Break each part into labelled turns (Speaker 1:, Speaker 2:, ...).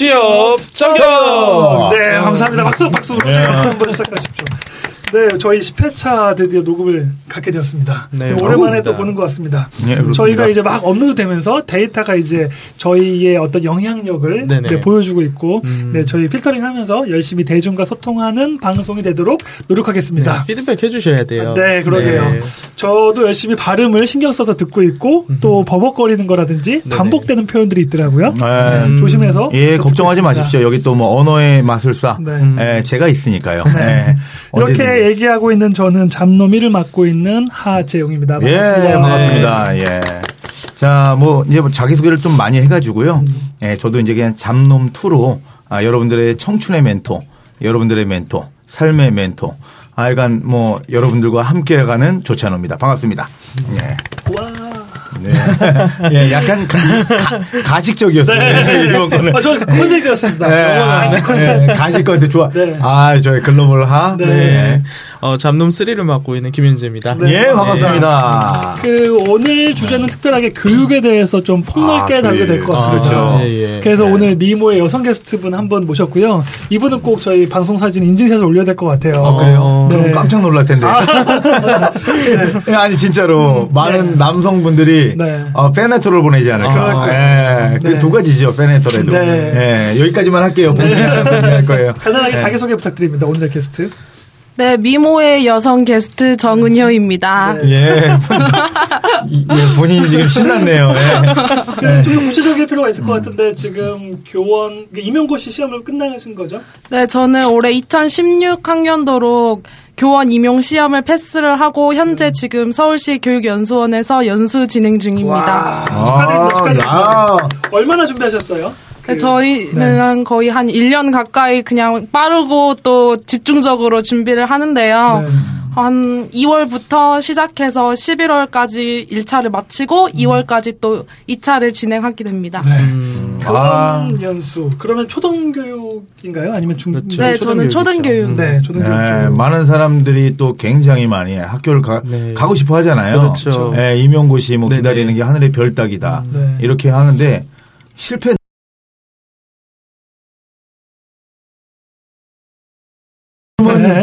Speaker 1: 취업 적용.
Speaker 2: 네, 감사합니다. 박수, 박수. 네. 한번 시작하십시오. 네, 저희 10회차 드디어 녹음을 갖게 되었습니다. 네, 네, 오랜만에 또 보는 것 같습니다. 네, 저희가 이제 막 업로드 되면서 데이터가 이제 저희의 어떤 영향력을 네, 보여주고 있고, 음. 네, 저희 필터링 하면서 열심히 대중과 소통하는 방송이 되도록 노력하겠습니다.
Speaker 1: 네, 피드백 해주셔야 돼요.
Speaker 2: 네, 그러게요. 네. 저도 열심히 발음을 신경 써서 듣고 있고, 음. 또 버벅거리는 거라든지 반복되는 표현들이 있더라고요. 음. 조심해서.
Speaker 3: 예, 걱정하지 마십시오. 여기 또 뭐 언어의 마술사. 예, 제가 있으니까요. 예,
Speaker 2: 이렇게 얘기하고 있는 저는 잡노미를 맡고 있는 하재용입니다.
Speaker 3: 반갑습니다. 예, 반갑습니다. 네. 예. 자, 뭐 이제 뭐 자기 소개를 좀 많이 해가지고요. 음. 예, 저도 이제 그냥 잡놈 투로 아, 여러분들의 청춘의 멘토, 여러분들의 멘토, 삶의 멘토, 하여간 뭐 여러분들과 함께 가는 조찬호입니다. 반갑습니다. 예. 와. 네. 예, 약간 가, 식적이었어요 네.
Speaker 2: 이번 거는. 아, 저 컨셉이었습니다. 네. 가식 컨셉.
Speaker 3: 네. 가식 컨셉 좋아. 네. 아, 저희 글로벌 하. 네. 네.
Speaker 1: 어, 잡놈 3를 맡고 있는 김윤재입니다.
Speaker 3: 네. 예, 반갑습니다.
Speaker 2: 네. 그 오늘 주제는 특별하게 교육에 대해서 좀 폭넓게 아, 다루게 될 것 같습니다. 아, 그렇죠. 예, 예. 그래서 네. 오늘 미모의 여성 게스트분 한 번 모셨고요. 이분은 꼭 저희 방송 사진 인증샷을 올려야 될 것 같아요.
Speaker 3: 아, 그래요? 네. 그럼 깜짝 놀랄 텐데. 아, 네. 아니 진짜로 음, 많은 남성분들이 어, 페네토를 보내지 않을까. 아, 예, 그두 가지죠, 페네토에도 예, 여기까지만 할게요. 본인이 할 거예요.
Speaker 2: 간단하게 자기소개 부탁드립니다. 오늘의 게스트.
Speaker 4: 네, 미모의 여성 게스트 정은효입니다. 네.
Speaker 3: 예. 예, 본인이 지금 신났네요. 예.
Speaker 2: 네. 좀 구체적일 필요가 있을 것 같은데 지금 교원 임용고시 시험을 끝나신 거죠?
Speaker 4: 네, 저는 올해 2016학년도로 교원 임용 시험을 패스를 하고 현재 음. 지금 서울시 교육연수원에서 연수 진행 중입니다.
Speaker 2: 축하드립니다. 축하드립니다. 아, 얼마나 준비하셨어요?
Speaker 4: 그, 저희는 네. 거의 한 1년 가까이 그냥 빠르고 또 집중적으로 준비를 하는데요. 네. 한 2월부터 시작해서 11월까지 1차를 마치고 음. 2월까지 또 2차를 진행하게 됩니다. 네.
Speaker 2: 음. 아. 연수. 그러면 초등교육인가요? 아니면 중?
Speaker 4: 그렇죠. 네, 저는 초등교육.
Speaker 2: 네, 초등교육. 네,
Speaker 3: 많은 사람들이 또 굉장히 많이 학교를 가, 네. 가고 싶어 하잖아요.
Speaker 1: 그렇죠.
Speaker 3: 네, 임용고시 뭐 네네. 기다리는 게 하늘의 별 따기다. 네. 이렇게 하는데 실패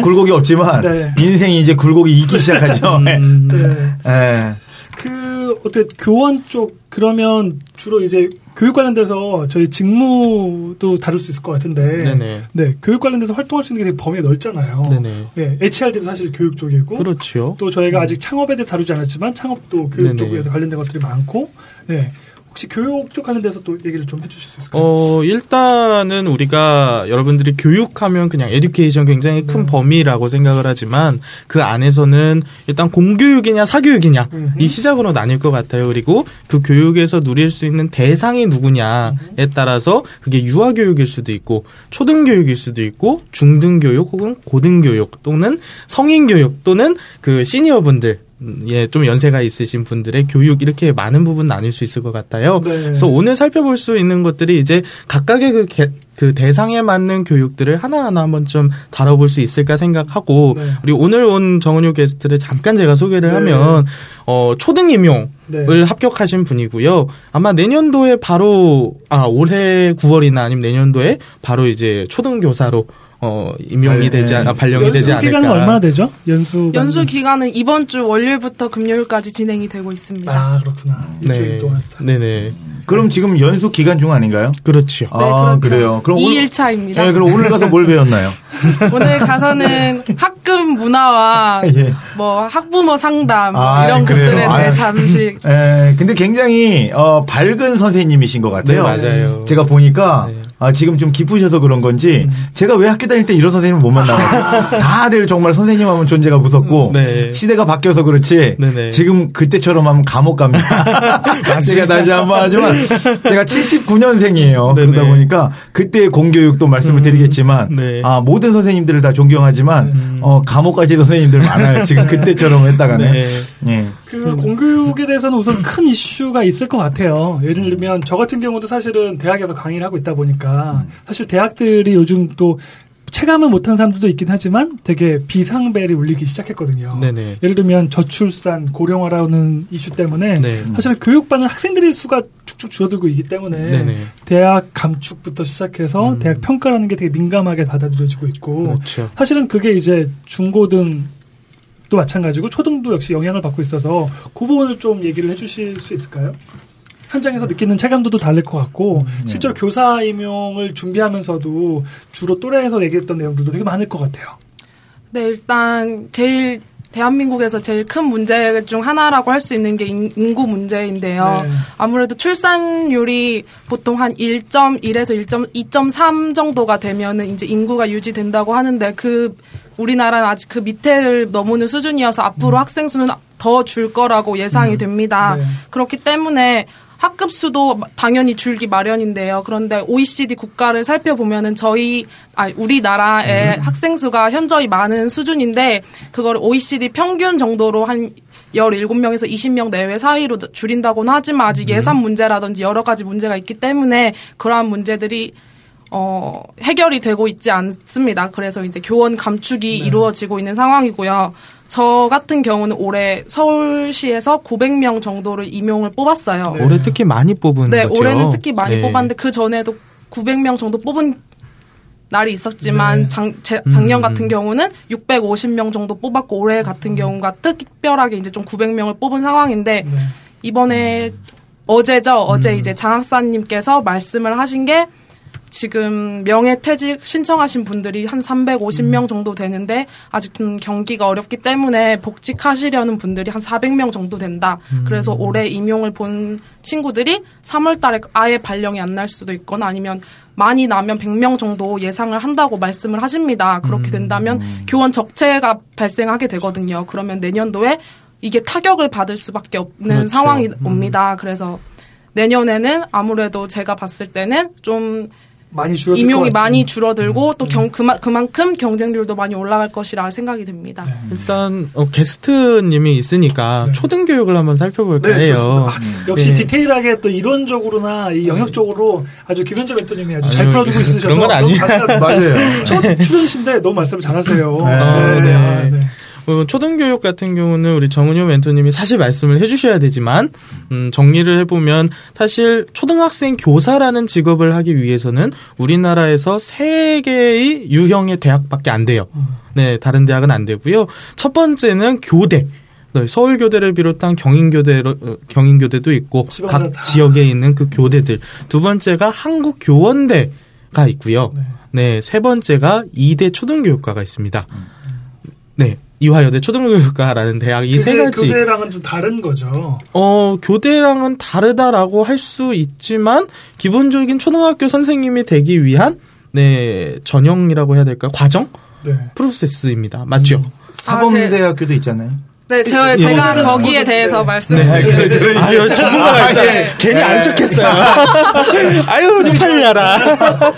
Speaker 3: 굴곡이 없지만 네. 인생이 이제 굴곡이 있기 시작하죠. 음, 네.
Speaker 2: 네. 그 어떻게 교원 쪽 그러면 주로 이제 교육 관련돼서 저희 직무도 다룰 수 있을 것 같은데, 네네. 네 교육 관련돼서 활동할 수 있는 게 되게 범위가 넓잖아요. 네네. 네 HRD도 사실 교육 쪽이고,
Speaker 1: 그렇죠.
Speaker 2: 또 저희가 음. 아직 창업에 대해 다루지 않았지만 창업도 교육 네네. 쪽에 관련된 것들이 많고, 네 혹시 교육 쪽 관련돼서 또 얘기를 좀 해주실 수 있을까요?
Speaker 1: 어, 일단은 우리가 여러분들이 교육하면 그냥 에듀케이션 굉장히 큰 네. 범위라고 생각을 하지만 그 안에서는 일단 공교육이냐 사교육이냐 음흠. 이 시작으로 나뉠 것 같아요. 그리고 그 교육에서 누릴 수 있는 대상이 누구냐에. 따라서 그게 유아교육일 수도 있고 초등교육일 수도 있고 중등교육 혹은 고등교육 또는 성인교육 또는 그 시니어분들 예, 좀 연세가 있으신 분들의 교육 이렇게 많은 부분 나눌 수 있을 것 같아요. 네. 그래서 오늘 살펴볼 수 있는 것들이 이제 각각의 그, 개, 그 대상에 맞는 교육들을 하나하나 한번 좀 다뤄볼 수 있을까 생각하고 네. 그리고 오늘 온 정은효 게스트를 잠깐 제가 소개를 네. 하면 어, 초등 임용을 네. 합격하신 분이고요. 아마 내년도에 바로 아 올해 9월이나 아니면 내년도에 바로 이제 초등 교사로 어, 임용이 되지 않아 발령이 되지 않을까.
Speaker 2: 연수 기간은 얼마나 되죠? 연수
Speaker 4: 연수 기간은 이번 주 월요일부터 금요일까지 진행이 되고 있습니다.
Speaker 2: 아 그렇구나. 일주일 네. 동안.
Speaker 1: 네네.
Speaker 3: 그럼 지금 연수 기간 중 아닌가요?
Speaker 1: 그렇죠.
Speaker 3: 아, 네, 그렇죠. 그래요.
Speaker 4: 그럼 2일차입니다.
Speaker 3: 네, 그럼 오늘 가서 뭘 배웠나요?
Speaker 4: 오늘 가서는 학급 문화와 예. 뭐 학부모 상담 아, 이런 그래요? 것들에 대해 아, 잠시.
Speaker 3: 예, 근데 굉장히 어, 밝은 선생님이신 것 같아요.
Speaker 1: 네, 맞아요.
Speaker 3: 제가 보니까 네. 아, 지금 좀 기쁘셔서 그런 건지 음. 제가 왜 학교 다닐 때 이런 선생님을 못 만나고 다들 정말 선생님 하면 존재가 무섭고 네. 시대가 바뀌어서 그렇지 네네. 지금 그때처럼 하면 감옥 갑니다. 제가 다시 한번 하지만 제가 79년생이에요. 네네. 그러다 보니까 그때의 공교육도 말씀을 음. 드리겠지만 네. 아, 모든 선생님들을 다 존경하지만 음. 어, 감옥 까지 선생님들 많아요. 지금 그때처럼 했다가는. 네.
Speaker 2: 네. 그 공교육에 대해서는 우선 큰 이슈가 있을 것 같아요. 예를 들면 저 같은 경우도 사실은 대학에서 강의를 하고 있다 보니까 음. 사실 대학들이 요즘 또 체감을 못하는 사람들도 있긴 하지만 되게 비상벨이 울리기 시작했거든요. 네네. 예를 들면 저출산, 고령화라는 이슈 때문에 네. 사실 교육받는 학생들의 수가 축축 줄어들고 있기 때문에 네네. 대학 감축부터 시작해서 음. 대학 평가라는 게 되게 민감하게 받아들여지고 있고 그렇죠. 사실은 그게 이제 중고등 도 마찬가지고 초등도 역시 영향을 받고 있어서 그 부분을 좀 얘기를 해주실 수 있을까요? 현장에서 느끼는 체감도도 다를 것 같고 음, 네. 실제로 교사 임용을 준비하면서도 주로 또래에서 얘기했던 내용들도 되게 많을 것 같아요.
Speaker 4: 네, 일단 제일 대한민국에서 제일 큰 문제 중 하나라고 할 수 있는 게 인구 문제인데요. 네. 아무래도 출산율이 보통 한 1.1에서 1.2.3 정도가 되면은 이제 인구가 유지된다고 하는데 그 우리나라는 아직 그 밑에를 넘는 수준이어서 앞으로 음. 학생 수는 더 줄 거라고 예상이 음. 됩니다. 네. 그렇기 때문에 학급 수도 당연히 줄기 마련인데요. 그런데 OECD 국가를 살펴보면은 저희 아 우리나라의 음. 학생 수가 현저히 많은 수준인데 그걸 OECD 평균 정도로 한 17명에서 20명 내외 사이로 줄인다고는 하지만 아직 음. 예산 문제라든지 여러 가지 문제가 있기 때문에 그러한 문제들이 어, 해결이 되고 있지 않습니다. 그래서 이제 교원 감축이 네. 이루어지고 있는 상황이고요. 저 같은 경우는 올해 서울시에서 900명 정도를 임용을 뽑았어요.
Speaker 1: 네. 올해 특히 많이 뽑은
Speaker 4: 네,
Speaker 1: 거죠.
Speaker 4: 올해는 특히 많이 네. 뽑았는데 그 전에도 900명 정도 뽑은 날이 있었지만 네. 장, 제, 작년 음. 같은 경우는 650명 정도 뽑았고 올해 같은 경우가 특별하게 이제 좀 900명을 뽑은 상황인데 네. 이번에 어제죠. 어제 음. 이제 장학사님께서 말씀을 하신 게 지금 명예퇴직 신청하신 분들이 한 350명 음. 정도 되는데 아직 좀 경기가 어렵기 때문에 복직하시려는 분들이 한 400명 정도 된다. 음. 그래서 올해 임용을 본 친구들이 3월 달에 아예 발령이 안 날 수도 있거나 아니면 많이 나면 100명 정도 예상을 한다고 말씀을 하십니다. 그렇게 음. 된다면 음. 교원 적체가 발생하게 되거든요. 그러면 내년도에 이게 타격을 받을 수밖에 없는 그렇죠. 상황이 음. 옵니다. 그래서 내년에는 아무래도 제가 봤을 때는 좀 많이 줄어들 임용이 많이 줄어들고 음. 또 경, 그마, 그만큼 경쟁률도 많이 올라갈 것이라 생각이 됩니다. 네.
Speaker 1: 일단 어, 게스트님이 있으니까 네. 초등 교육을 한번 살펴볼까 네, 해요. 아,
Speaker 2: 역시 네. 디테일하게 또 이론적으로나 이 영역적으로 아주 김현재 멘토님이 아주 잘 풀어주고 있으셔서
Speaker 1: 그런 건 아니에요.
Speaker 3: 맞아요.
Speaker 2: 첫 출연이신데 너무 말씀 잘하세요.
Speaker 1: 네. 아, 네. 초등교육 같은 경우는 우리 정은효 멘토님이 사실 말씀을 해주셔야 되지만 음, 정리를 해보면 사실 초등학생 교사라는 직업을 하기 위해서는 우리나라에서 세 개의 유형의 대학밖에 안 돼요. 네, 다른 대학은 안 되고요. 첫 번째는 교대. 네, 서울교대를 비롯한 경인교대 어, 경인교대도 있고 각 다. 지역에 있는 그 교대들. 두 번째가 한국교원대가 있고요. 네. 네, 세 번째가 이대 초등교육과가 있습니다. 네, 이화여대 초등교육과라는 대학 이 세 가지
Speaker 2: 교대랑은 좀 다른 거죠.
Speaker 1: 어 교대랑은 다르다라고 할 수 있지만 기본적인 초등학교 선생님이 되기 위한 네 전형이라고 해야 될까 과정 네. 프로세스입니다. 맞죠? 음.
Speaker 3: 사범대학교도 있잖아요.
Speaker 4: 네, 저, 예, 제가 예, 거기에 대해서 네. 말씀을
Speaker 1: 네, 네, 아유, 전문가가 있잖아요. 네. 괜히 안. 아유, 좀 팔려라.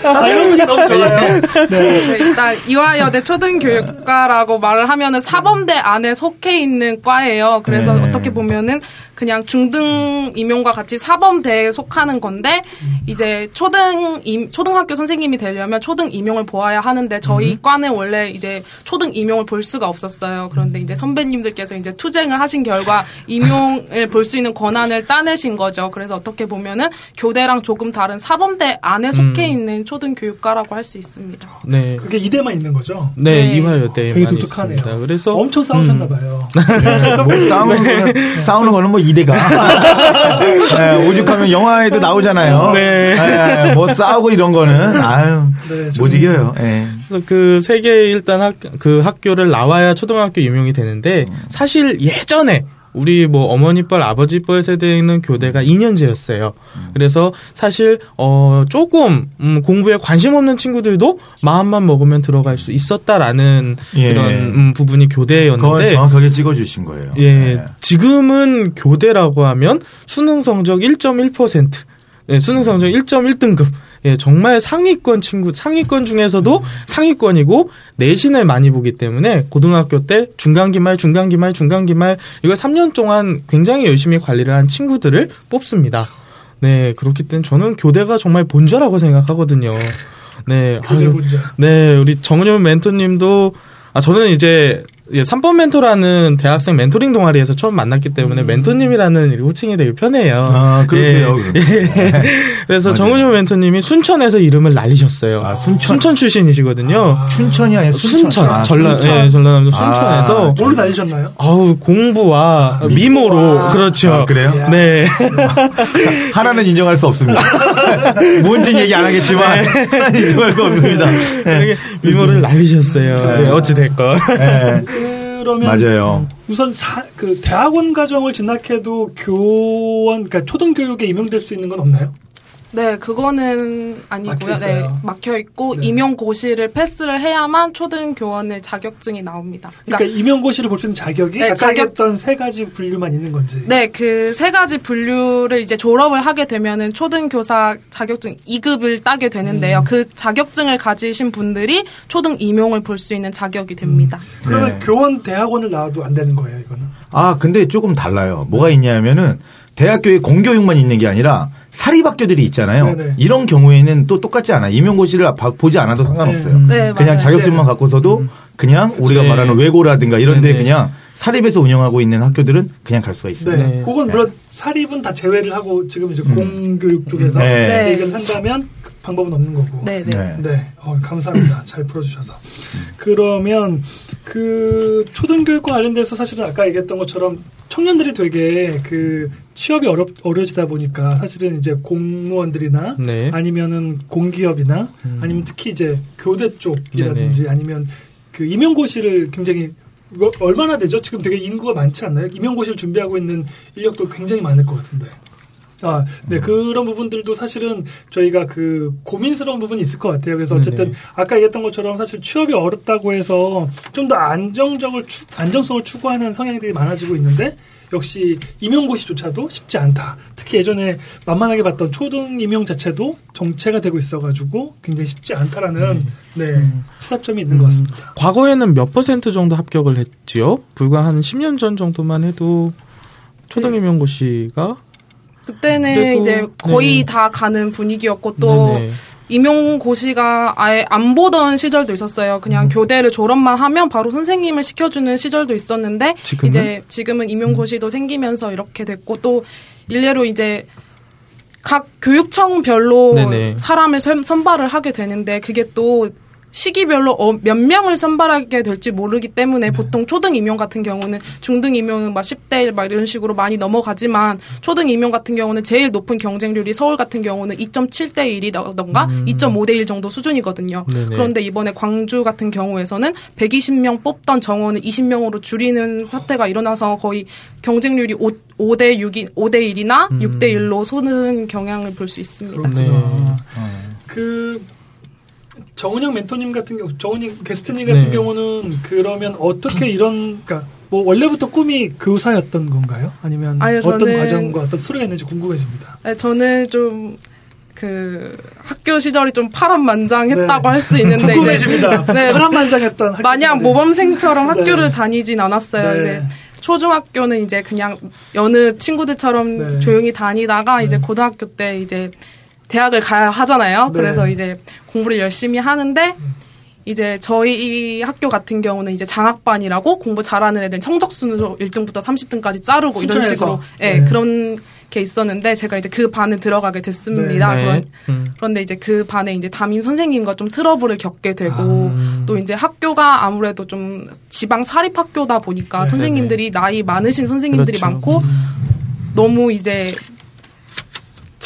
Speaker 2: 아유, 이게 너무 좋아요.
Speaker 4: 네. 네, 일단, 이화여대 초등교육과라고 말을 하면은 사범대 안에 속해 있는 과예요. 그래서 네. 어떻게 보면은 그냥 중등 임용과 같이 사범대에 속하는 건데 이제 초등 임, 초등학교 선생님이 되려면 초등 임용을 보아야 하는데 저희 음. 과는 원래 이제 초등 임용을 볼 수가 없었어요. 그런데 이제 선배님들께서 이제 투쟁을 하신 결과 임용을 볼 수 있는 권한을 따내신 거죠. 그래서 어떻게 보면은 교대랑 조금 다른 사범대 안에 속해 음. 있는 초등 교육과라고 할 수 있습니다.
Speaker 2: 네. 그게 이대만 있는 거죠?
Speaker 1: 네, 네. 이화 여대에 되게 독특하네요. 있습니다. 그래서
Speaker 2: 엄청 싸우셨나 음. 봐요.
Speaker 3: 네. 뭐 싸우는, 거는, 싸우는 거는 뭐 이대가 네, 오죽하면 영화에도 나오잖아요. 네. 네. 뭐 싸우고 이런 거는 아유 네, 못 이겨요. 네.
Speaker 1: 그 세계 일단 학, 그 학교를 나와야 초등학교 임용이 되는데 사실 예전에 우리 뭐 어머니뻘 아버지뻘 세대에 있는 교대가 2년제였어요. 그래서 사실 어 조금 음 공부에 관심 없는 친구들도 마음만 먹으면 들어갈 수 있었다라는 예. 그런 음 부분이 교대였는데
Speaker 3: 정확하게 찍어 주신 거예요.
Speaker 1: 예, 네. 지금은 교대라고 하면 수능 성적 1.1% 네, 수능 성적 1.1등급. 예, 정말 상위권 친구, 상위권 중에서도 상위권이고 내신을 많이 보기 때문에 고등학교 때 중간기말, 중간기말, 중간기말 이걸 3년 동안 굉장히 열심히 관리를 한 친구들을 뽑습니다. 네, 그렇기 때문에 저는 교대가 정말 본저라고 생각하거든요. 네. 아유, 네, 우리 정은현 멘토님도 아 저는 이제 예, 3번 멘토라는 대학생 멘토링 동아리에서 처음 만났기 때문에 음. 멘토님이라는 호칭이 되게 편해요.
Speaker 3: 아, 그러세요. 예. 예.
Speaker 1: 그래서 정은효 멘토님이 순천에서 이름을 날리셨어요. 아, 순천. 순천 출신이시거든요.
Speaker 3: 아, 춘천이 아니라
Speaker 1: 순천. 순천. 아, 전라, 순천. 예, 전라남도 순천에서.
Speaker 2: 아, 뭘로 날리셨나요?
Speaker 1: 아우, 공부와 아, 미모 로. 그렇죠. 아,
Speaker 3: 그래요?
Speaker 1: 네.
Speaker 3: 하나는 인정할 수 없습니다. 뭔지 얘기 안 하겠지만, 네. 하나는 인정할 수 없습니다.
Speaker 1: 네. 미모를 날리셨어요. 네. 어찌됐건. 네.
Speaker 2: 그러면 맞아요. 우선 사, 그 대학원 과정을 진학해도 교원 그러니까 초등 교육에 임용될 수 있는 건 없나요?
Speaker 4: 네, 그거는 아니고요. 네, 막혀 있고 네. 임용고시를 패스를 해야만 초등 교원의 자격증이 나옵니다.
Speaker 2: 그러니까, 그러니까 임용고시를 볼 수 있는 자격이 네, 아까 자격... 했던 세 가지 분류만 있는 건지.
Speaker 4: 네, 그 세 가지 분류를 이제 졸업을 하게 되면은 초등 교사 자격증 2급을 따게 되는데요. 음. 그 자격증을 가지신 분들이 초등 임용을 볼 수 있는 자격이 됩니다.
Speaker 2: 음. 그러면 네. 교원 대학원을 나와도 안 되는 거예요, 이거는?
Speaker 3: 아, 근데 조금 달라요. 뭐가 있냐면은 대학교에 공교육만 있는 게 아니라 사립학교들이 있잖아요. 네네. 이런 경우에는 또 똑같지 않아요. 임용고시를 보지 않아도 상관없어요. 네, 그냥 자격증만 갖고서도 음. 그냥 우리가 네. 말하는 외고라든가 이런 데 그냥 사립에서 운영하고 있는 학교들은 그냥 갈 수가 있어요.
Speaker 2: 네. 그건 물론 사립은 다 제외를 하고 지금 이제 음. 공교육 쪽에서 네. 얘기를 한다면 그 방법은 없는 거고.
Speaker 4: 네, 네.
Speaker 2: 네. 어, 감사합니다. 잘 풀어주셔서. 그러면 그 초등교육과 관련돼서 사실은 아까 얘기했던 것처럼 청년들이 되게 그 취업이 어렵 어려지다 보니까 사실은 이제 공무원들이나 네. 아니면은 공기업이나 음. 아니면 특히 이제 교대 쪽이라든지 네네. 아니면 그 임용고시를 굉장히 얼마나 되죠? 지금 되게 인구가 많지 않나요? 임용고시를 준비하고 있는 인력도 굉장히 많을 것 같은데. 아, 네, 음. 그런 부분들도 사실은 저희가 그 고민스러운 부분이 있을 것 같아요. 그래서 어쨌든 네네. 아까 얘기했던 것처럼 사실 취업이 어렵다고 해서 좀 더 안정적을 추, 안정성을 추구하는 성향들이 많아지고 있는데 역시 임용고시조차도 쉽지 않다. 특히 예전에 만만하게 봤던 초등 임용 자체도 정체가 되고 있어가지고 굉장히 쉽지 않다라는 네, 네 음. 시사점이 있는 음. 것 같습니다.
Speaker 1: 과거에는 몇 퍼센트 정도 합격을 했지요? 불과 한 10년 전 정도만 해도 초등 네. 임용고시가
Speaker 4: 그때는 이제 거의 네. 다 가는 분위기였고 또 네네. 임용고시가 아예 안 보던 시절도 있었어요. 그냥 음. 교대를 졸업만 하면 바로 선생님을 시켜주는 시절도 있었는데 지금은? 이제 지금은 임용고시도 음. 생기면서 이렇게 됐고 또 일례로 이제 각 교육청별로 네네. 사람을 선발을 하게 되는데 그게 또 시기별로 어, 몇 명을 선발하게 될지 모르기 때문에 네. 보통 초등 임용 같은 경우는 중등 임용은 막 10대 1 막 이런 식으로 많이 넘어가지만 초등 임용 같은 경우는 제일 높은 경쟁률이 서울 같은 경우는 2.7대 1이던가 음. 2.5대 1 정도 수준이거든요. 네네. 그런데 이번에 광주 같은 경우에서는 120명 뽑던 정원을 20명으로 줄이는 사태가 일어나서 거의 경쟁률이 5, 5대 6이 5대 1이나 음. 6대 1로 솟는 경향을 볼 수 있습니다.
Speaker 2: 네. 어. 그 정은영 멘토님 같은 경우, 정은영 게스트님 같은 네. 경우는 그러면 어떻게 이런, 그러니까 뭐 원래부터 꿈이 교사였던 건가요? 아니면 아니 어떤 저는, 과정과 어떤 소리가 있는지 궁금해집니다.
Speaker 4: 네, 저는 좀 그 학교 시절이 좀 파란만장했다고 네. 할 수 있는데
Speaker 2: 궁금해집니다. 이제 네, 파란만장했던
Speaker 4: 마냥 모범생처럼 네. 학교를 다니진 않았어요. 네. 초중학교는 이제 그냥 여느 친구들처럼 네. 조용히 다니다가 이제 고등학교 때 이제 대학을 가야 하잖아요. 네. 그래서 이제 공부를 열심히 하는데 이제 저희 학교 같은 경우는 이제 장학반이라고 공부 잘하는 애들 성적 순으로 1등부터 30등까지 자르고 이런 식으로 예, 네, 그런 게 있었는데 제가 이제 그 반에 들어가게 됐습니다. 네. 그런, 음. 그런데 이제 그 반에 이제 담임 선생님과 좀 트러블을 겪게 되고 아. 또 이제 학교가 아무래도 좀 지방 사립 학교다 보니까 네. 선생님들이 나이 많으신 선생님들이 그렇죠. 많고 음. 너무 이제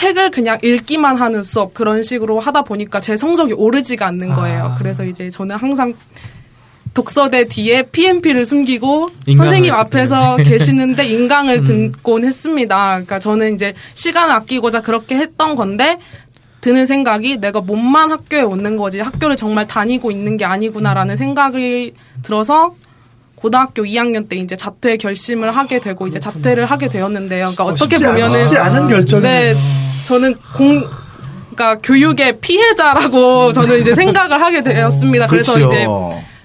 Speaker 4: 책을 그냥 읽기만 하는 수업 그런 식으로 하다 보니까 제 성적이 오르지가 않는 아. 거예요. 아. 그래서 이제 저는 항상 독서대 뒤에 PMP를 숨기고 선생님 앞에서 계시는데 인강을 음. 듣곤 했습니다. 그러니까 저는 이제 시간을 아끼고자 그렇게 했던 건데 드는 생각이 내가 몸만 학교에 오는 거지 학교를 정말 다니고 있는 게 아니구나라는 생각이 들어서 고등학교 2학년 때 이제 자퇴 결심을 하게 되고 이제 자퇴를 하게 되었는데요. 그러니까 어, 떻게 보면은
Speaker 2: 쉽지 않은 결정.
Speaker 4: 네, 저는 공 그러니까 교육의 피해자라고 저는 이제 생각을 하게 되었습니다. 그래서. 이제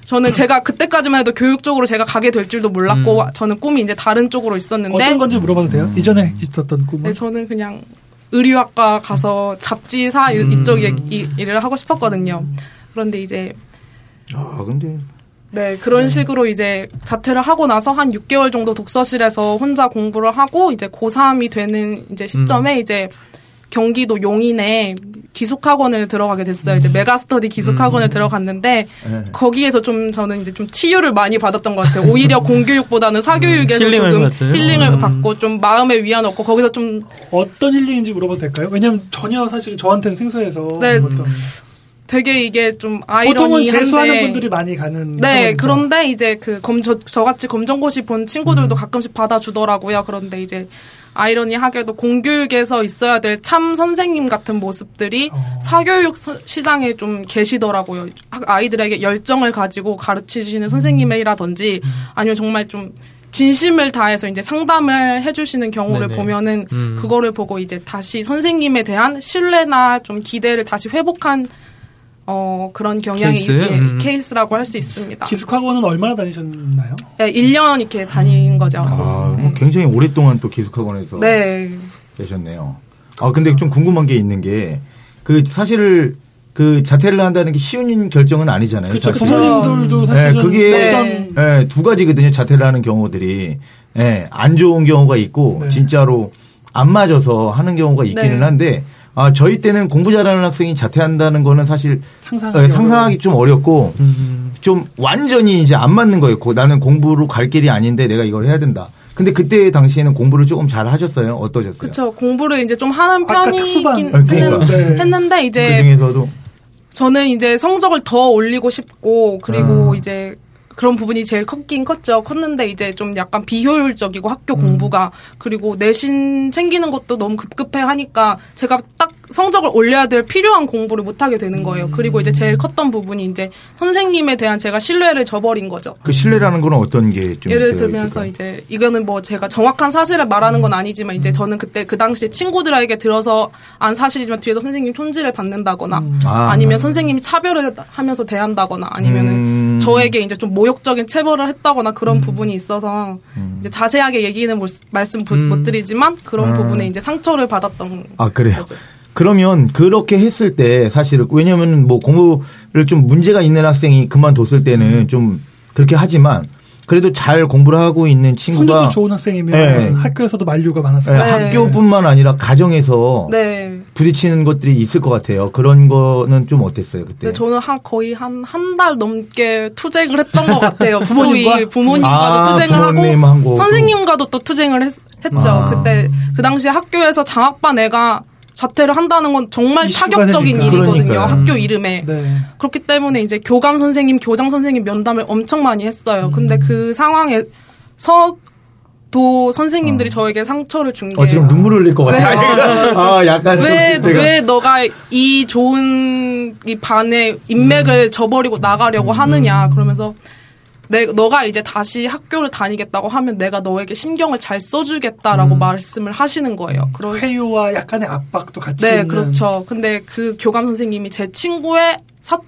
Speaker 4: 저는 제가 그때까지만 해도 교육 쪽으로 제가 가게 될 줄도 몰랐고 음. 저는 꿈이 이제 다른 쪽으로 있었는데
Speaker 2: 어떤 건지 물어봐도 돼요? 이전에 있었던 꿈은?
Speaker 4: 네, 저는 그냥 의류학과 가서 잡지사 음. 이쪽 일을 하고 싶었거든요. 그런데 이제
Speaker 3: 아 근데
Speaker 4: 네, 그런 네. 식으로 이제 자퇴를 하고 나서 한 6개월 정도 독서실에서 혼자 공부를 하고 이제 고3이 되는 이제 시점에 음. 이제 경기도 용인에 기숙학원을 들어가게 됐어요. 이제 음. 메가스터디 기숙학원을 음. 들어갔는데 네. 거기에서 좀 저는 이제 좀 치유를 많이 받았던 것 같아요. 오히려 공교육보다는 사교육에서 음. 조금 같아요. 힐링을 음. 받고 좀 마음의 위안 얻고 거기서 좀
Speaker 2: 어떤 힐링인지 물어봐도 될까요? 왜냐면 전혀 사실 저한테는 생소해서 네.
Speaker 4: 되게 이게 좀 아이러니한데
Speaker 2: 보통은 재수하는 분들이 많이 가는
Speaker 4: 네 그런데 이제 그 검 저, 저같이 검정고시 본 친구들도 음. 가끔씩 받아주더라고요 그런데 이제 아이러니하게도 공교육에서 있어야 될 참 선생님 같은 모습들이 어. 사교육 시장에 좀 계시더라고요 아이들에게 열정을 가지고 가르치시는 음. 선생님이라든지 음. 아니면 정말 좀 진심을 다해서 이제 상담을 해주시는 경우를 네네. 보면은 음. 그거를 보고 이제 다시 선생님에 대한 신뢰나 좀 기대를 다시 회복한 어, 그런 경향이 케이스? 예, 음. 케이스라고 할 수 있습니다.
Speaker 2: 기숙학원은 얼마나 다니셨나요?
Speaker 4: 네, 1년 이렇게 다닌 거죠.
Speaker 3: 아, 네. 굉장히 오랫동안 또 기숙학원에서 네. 계셨네요. 아, 근데 좀 궁금한 게 있는 게, 그, 사실을, 그 자퇴를 한다는 게 쉬운 결정은 아니잖아요.
Speaker 2: 그렇죠. 부모님들도 사실은
Speaker 3: 네, 그게 네. 네, 두 가지거든요. 자퇴를 하는 경우들이 네, 안 좋은 경우가 있고 네. 진짜로 안 맞아서 하는 경우가 있기는 네. 한데 아, 저희 때는 공부 잘하는 학생이 자퇴한다는 거는 사실 상상하기, 네, 상상하기 좀 어렵고 음. 좀 완전히 이제 안 맞는 거예요. 나는 공부로 갈 길이 아닌데 내가 이걸 해야 된다. 근데 그때 당시에는 공부를 조금 잘 하셨어요? 어떠셨어요?
Speaker 4: 그렇죠. 공부를 이제 좀 하는 편이긴 아, 그러니까. 했는데 이제
Speaker 3: 그 중에서도
Speaker 4: 저는 이제 성적을 더 올리고 싶고 그리고 아. 이제 그런 부분이 제일 컸긴 컸죠. 컸는데 이제 좀 약간 비효율적이고 학교 음. 공부가 그리고 내신 챙기는 것도 너무 급급해 하니까 제가 딱 성적을 올려야 될 필요한 공부를 못 하게 되는 거예요. 음. 그리고 이제 제일 컸던 부분이 이제 선생님에 대한 제가 신뢰를 저버린 거죠.
Speaker 3: 그 신뢰라는 거는 어떤 게 좀
Speaker 4: 예를 들면서 이제 이거는 뭐 제가 정확한 사실을 말하는 건 아니지만 이제 저는 그때 그 당시에 친구들에게 들어서 안 사실이지만 뒤에서 선생님 촌지를 받는다거나 음. 아. 니면 선생님이 차별을 하면서 대한다거나 아니면은 음. 저에게 이제 좀 모욕적인 체벌을 했다거나 그런 음. 부분이 있어서 음. 이제 자세하게 얘기는 못, 말씀 못, 못 음. 드리지만 그런 아. 부분에 이제 상처를 받았던
Speaker 3: 아 그래요. 거죠. 그러면 그렇게 했을 때 사실 왜냐면 뭐 공부를 좀 문제가 있는 학생이 그만뒀을 때는 좀 그렇게 하지만 그래도 잘 공부를 하고 있는 친구가
Speaker 2: 성적도 좋은 학생이면 네. 학교에서도 만류가 많았어요.
Speaker 3: 네. 학교뿐만 아니라 가정에서 네. 부딪히는 것들이 있을 것 같아요. 그런 거는 좀 어땠어요 그때?
Speaker 4: 네, 저는 한 거의 한 한 달 넘게 투쟁을 했던 것 같아요. 부모님과 부모님과도 아, 투쟁을 하고 선생님과도 또 투쟁을 했, 죠 아. 그때 그 당시에 학교에서 장학반 애가 자퇴를 한다는 건 정말 타격적인 되니까. 일이거든요. 그러니까요. 학교 이름에. 네. 그렇기 때문에 이제 교감 선생님, 교장 선생님 면담을 엄청 많이 했어요. 음. 근데 그 상황에서 도 선생님들이 어. 저에게 상처를 준 게.
Speaker 3: 어, 지금 눈물 흘릴 것 같아요. 네. 아, 약간.
Speaker 4: 왜, 왜 너가 이 좋은 이 반의 인맥을 음. 저버리고 나가려고 음. 하느냐. 그러면서 내, 너가 이제 다시 학교를 다니겠다고 하면 내가 너에게 신경을 잘 써주겠다라고 음. 말씀을 하시는 거예요.
Speaker 2: 그런 회유와 약간의 압박도 같이.
Speaker 4: 네, 있는. 그렇죠. 근데 그 교감 선생님이 제 친구의 사,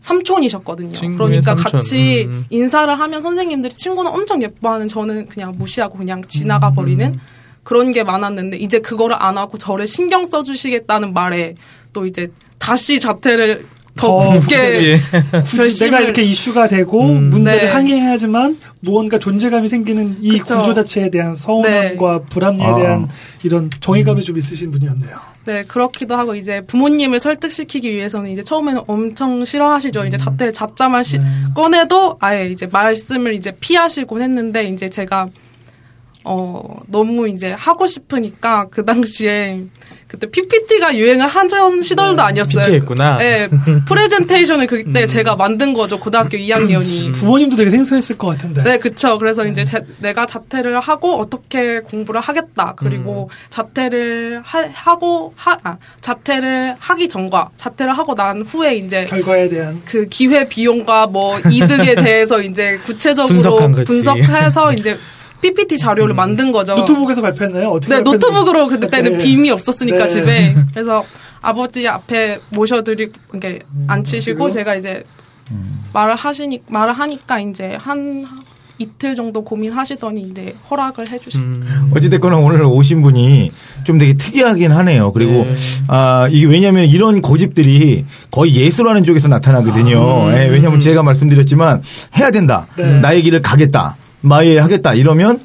Speaker 4: 삼촌이셨거든요. 그러니까 삼촌. 같이 음. 인사를 하면 선생님들이 친구는 엄청 예뻐하는 저는 그냥 무시하고 그냥 지나가 버리는 음. 그런 게 많았는데 이제 그거를 안 하고 저를 신경 써주시겠다는 말에 또 이제 다시 자퇴를 더 굳게
Speaker 2: 굳이 내가 이렇게 이슈가 되고 음. 문제를 네. 항의해야지만 무언가 존재감이 생기는 이 그쵸. 구조 자체에 대한 서운함과 네. 불합리에 아. 대한 이런 정의감이 음. 좀 있으신 분이었네요.
Speaker 4: 네, 그렇기도 하고 이제 부모님을 설득시키기 위해서는 이제 처음에는 엄청 싫어하시죠. 음. 이제 자퇴 자자만 시, 네. 꺼내도 아예 이제 말씀을 이제 피하시곤 했는데 이제 제가 어 너무 이제 하고 싶으니까 그 당시에 그때 PPT가 유행을 하던 시절도 네, 아니었어요.
Speaker 1: PT했구나.
Speaker 4: 네, 프레젠테이션을 그때 음. 제가 만든 거죠. 고등학교 2학년이.
Speaker 2: 음. 부모님도 되게 생소했을 것 같은데.
Speaker 4: 네, 그쵸. 그래서 이제 자, 내가 자퇴를 하고 어떻게 공부를 하겠다. 그리고 음. 자퇴를 하, 고 하, 아, 자퇴를 하기 전과 자퇴를 하고 난 후에 이제
Speaker 2: 결과에 대한
Speaker 4: 그 기회 비용과 뭐 이득에 대해서 이제 구체적으로 분석해서 이제 PPT 자료를 음. 만든 거죠.
Speaker 2: 노트북에서 발표했나요? 어떻게
Speaker 4: 네, 노트북으로 그때는 네. 빔이 없었으니까 네. 집에. 그래서 아버지 앞에 모셔드리고 이렇게 음. 앉히시고 제가 이제 음. 말을 하시니 말을 하니까 이제 한 이틀 정도 고민하시더니 이제 허락을 해주셨. 음.
Speaker 3: 어찌됐거나 오늘 오신 분이 좀 되게 특이하긴 하네요. 그리고 네. 아 이게 왜냐하면 이런 고집들이 거의 예술하는 쪽에서 나타나거든요. 아, 음. 네, 왜냐하면 제가 말씀드렸지만 해야 된다. 네. 나의 길을 가겠다. 마에 하겠다. 이러면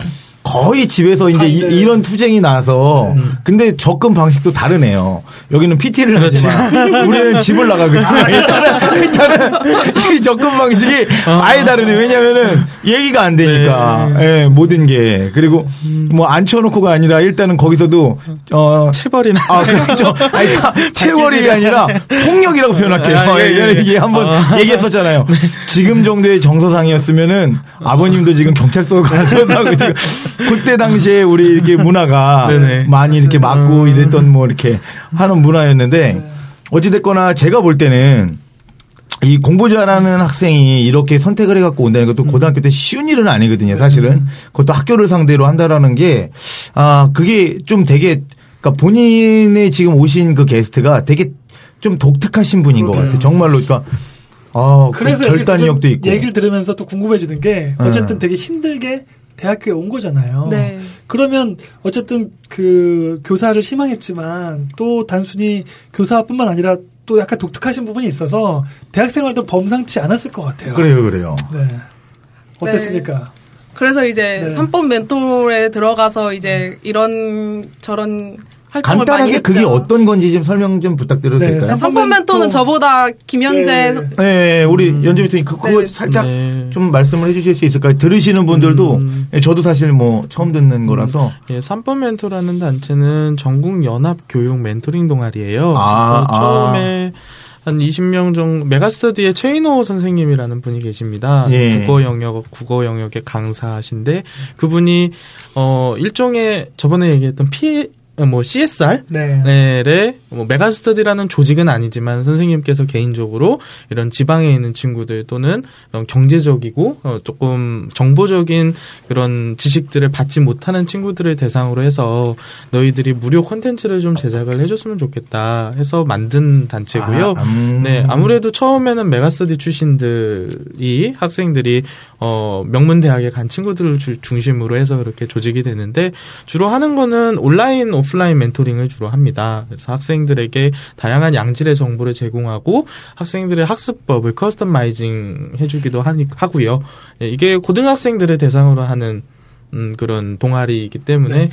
Speaker 3: 거의 집에서 이제 이, 이런 투쟁이 나서 음. 근데 접근 방식도 다르네요. 여기는 PT를 그렇지. 하지만 우리는 집을 나가거든요. 아, 일단은, 일단은 이 접근 방식이 아. 아예 다르네. 왜냐면은 얘기가 안 되니까 네. 예, 모든 게 그리고 뭐 앉혀놓고가 아니라 일단은 거기서도
Speaker 1: 어 체벌이나
Speaker 3: 아 그렇죠. 아니 그러니까 체벌이 아니라 폭력이라고 표현할게요. 아, 예, 예, 예. 이게 한번 아. 얘기했었잖아요. 네. 지금 정도의 정서상이었으면은 아버님도 지금 경찰서 가셨다고 지금 그때 당시에 우리 이렇게 문화가. 많이 이렇게 맞고 음. 이랬던 뭐 이렇게 하는 문화였는데 네. 어찌됐거나 제가 볼 때는 이 공부 잘하는 학생이 이렇게 선택을 해갖고 온다는 것도 고등학교 때 쉬운 일은 아니거든요, 사실은. 음. 그것도 학교를 상대로 한다라는 게, 아, 그게 좀 되게, 그러니까 본인의 지금 오신 그 게스트가 되게 좀 독특하신 분인 그러게요. 것 같아요. 정말로. 그러니까 아, 그 그래서 그 결단력도 있고.
Speaker 2: 얘기를 들으면서 또 궁금해지는 게 어쨌든 음. 되게 힘들게 대학교에 온 거잖아요. 네. 그러면 어쨌든 그 교사를 희망했지만 또 단순히 교사뿐만 아니라 또 약간 독특하신 부분이 있어서 대학 생활도 범상치 않았을 것 같아요.
Speaker 3: 그래요, 그래요. 네.
Speaker 2: 어땠습니까? 네.
Speaker 4: 그래서 이제 네. 3번 멘토에 들어가서 이제 이런 저런
Speaker 3: 간단하게 그게 어떤 건지 좀 설명 좀 부탁드려도 네, 될까요?
Speaker 4: 3번 멘토는 저보다 김현재
Speaker 3: 네, 네 우리 음. 연재 멘토님 그, 그거 네. 살짝 네. 좀 말씀을 해주실 수 있을까요? 들으시는 분들도 음. 예, 저도 사실 뭐 처음 듣는 거라서
Speaker 1: 예, 3번 멘토라는 단체는 전국 연합 교육 멘토링 동아리예요. 아, 그래서 아. 처음에 한 20명 정도 메가스터디의 최인호 선생님이라는 분이 계십니다. 예. 국어 영역 국어 영역의 강사신데 그분이 어 일종의 저번에 얘기했던 피 뭐 CSR 네. 네. 뭐 메가스터디라는 조직은 아니지만 선생님께서 개인적으로 이런 지방에 있는 친구들 또는 경제적이고 어 조금 정보적인 그런 지식들을 받지 못하는 친구들을 대상으로 해서 너희들이 무료 콘텐츠를 좀 제작을 해줬으면 좋겠다 해서 만든 단체고요. 아, 음. 네 아무래도 처음에는 메가스터디 출신들이 학생들이 어 명문 대학에 간 친구들을 중심으로 해서 그렇게 조직이 되는데 주로 하는 거는 온라인 오프 라인 멘토링을 주로 합니다. 그래서 학생들에게 다양한 양질의 정보를 제공하고 학생들의 학습법을 customizing 해주기도 하고요. 예, 이게 고등학생들을 대상으로 하는 음, 그런 동아리이기 때문에 네.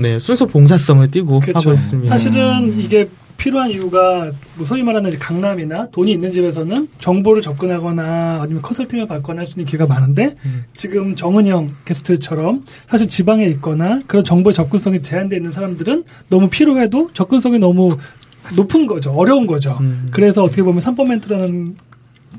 Speaker 1: 네, 순수 봉사성을 띠고 그렇죠. 하고 있습니다.
Speaker 2: 사실은 이게 필요한 이유가 뭐 소위 말하는 강남이나 돈이 있는 집에서는 정보를 접근하거나 아니면 컨설팅을 받거나 할 수 있는 기회가 많은데 음. 지금 정은영 게스트처럼 사실 지방에 있거나 그런 정보의 접근성이 제한되어 있는 사람들은 너무 필요해도 접근성이 너무 높은 거죠. 어려운 거죠. 음. 그래서 어떻게 보면 3번 멘트라는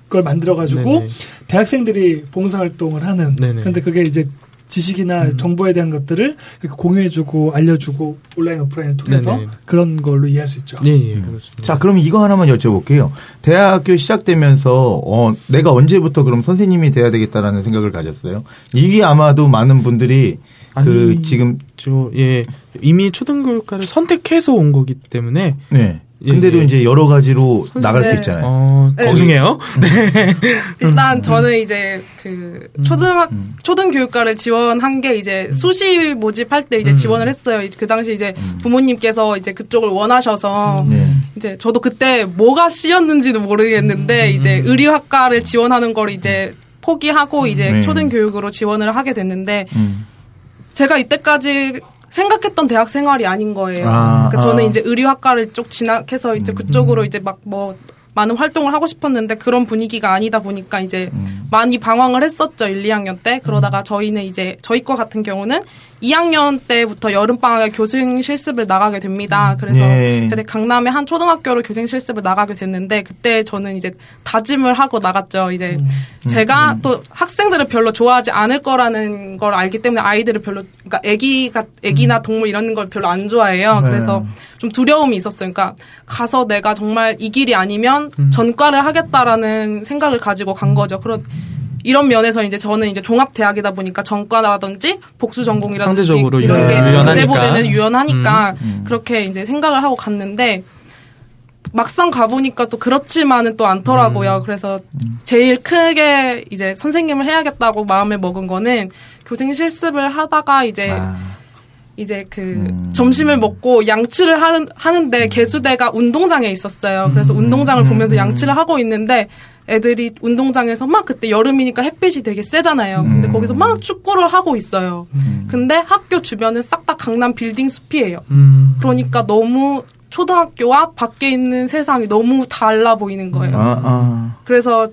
Speaker 2: 걸 만들어가지고 대학생들이 봉사활동을 하는 네네. 그런데 그게 이제 지식이나 음. 정보에 대한 것들을 공유해주고 알려주고 온라인 오프라인을 통해서 네네. 그런 걸로 이해할 수 있죠.
Speaker 3: 예, 예, 그렇습니다. 자, 그럼 이거 하나만 여쭤볼게요. 대학교 시작되면서 어, 내가 언제부터 그럼 선생님이 돼야 되겠다라는 생각을 가졌어요. 이게 아마도 많은 분들이 그 아니, 그 지금
Speaker 1: 저 예 이미 초등교육과를 선택해서 온 거기 때문에
Speaker 3: 네. 예, 근데도 예. 이제 여러 가지로 나갈 네. 수 있잖아요. 어,
Speaker 1: 네. 죄송해요. 네.
Speaker 4: 일단 음, 저는 이제 그 초등학 음. 초등 교육과를 지원한 게 이제 음. 수시 모집할 때 이제 음. 지원을 했어요. 그 당시 이제 음. 부모님께서 이제 그쪽을 원하셔서 네. 이제 저도 그때 뭐가 씨였는지도 모르겠는데 이제 의류학과를 지원하는 걸 이제 포기하고 이제 네. 초등 교육으로 지원을 하게 됐는데 제가 이때까지 생각했던 대학 생활이 아닌 거예요. 아, 그러니까 저는 아. 이제 의류학과를 쪽 진학해서 이제 그쪽으로 음. 이제 막 뭐 많은 활동을 하고 싶었는데 그런 분위기가 아니다 보니까 이제 음. 많이 방황을 했었죠 1, 2학년 때 그러다가 음. 저희는 이제 저희 과 같은 경우는 2학년 때부터 여름방학에 교생 실습을 나가게 됩니다. 음. 그래서 네. 그때 강남의 한 초등학교로 교생 실습을 나가게 됐는데 그때 저는 이제 다짐을 하고 나갔죠. 이제 음. 제가 음. 또 학생들을 별로 좋아하지 않을 거라는 걸 알기 때문에 아이들을 별로 그러니까 애기가 애기나 음. 동물 이런 걸 별로 안 좋아해요. 네. 그래서 좀 두려움이 있었어요. 그러니까 가서 내가 정말 이 길이 아니면 음. 전과를 하겠다라는 생각을 가지고 간 거죠. 그런 이런 면에서 이제 저는 이제 종합 대학이다 보니까 전과라든지 복수 전공이라든지
Speaker 1: 상대적으로 이런 게.
Speaker 4: 내보내는 유연하니까 음, 음. 그렇게 이제 생각을 하고 갔는데 막상 가보니까 또 그렇지만은 또 않더라고요. 음. 그래서 제일 크게 이제 선생님을 해야겠다고 마음을 먹은 거는 교생 실습을 하다가 이제 아. 이제 그 음. 점심을 먹고 양치를 하는, 하는데 개수대가 운동장에 있었어요. 그래서 음. 운동장을 보면서 양치를 하고 있는데 애들이 운동장에서 막 그때 여름이니까 햇빛이 되게 세잖아요. 근데 음. 거기서 막 축구를 하고 있어요. 음. 근데 학교 주변은 싹 다 강남 빌딩 숲이에요. 음. 그러니까 너무 초등학교와 밖에 있는 세상이 너무 달라 보이는 거예요. 아, 아. 그래서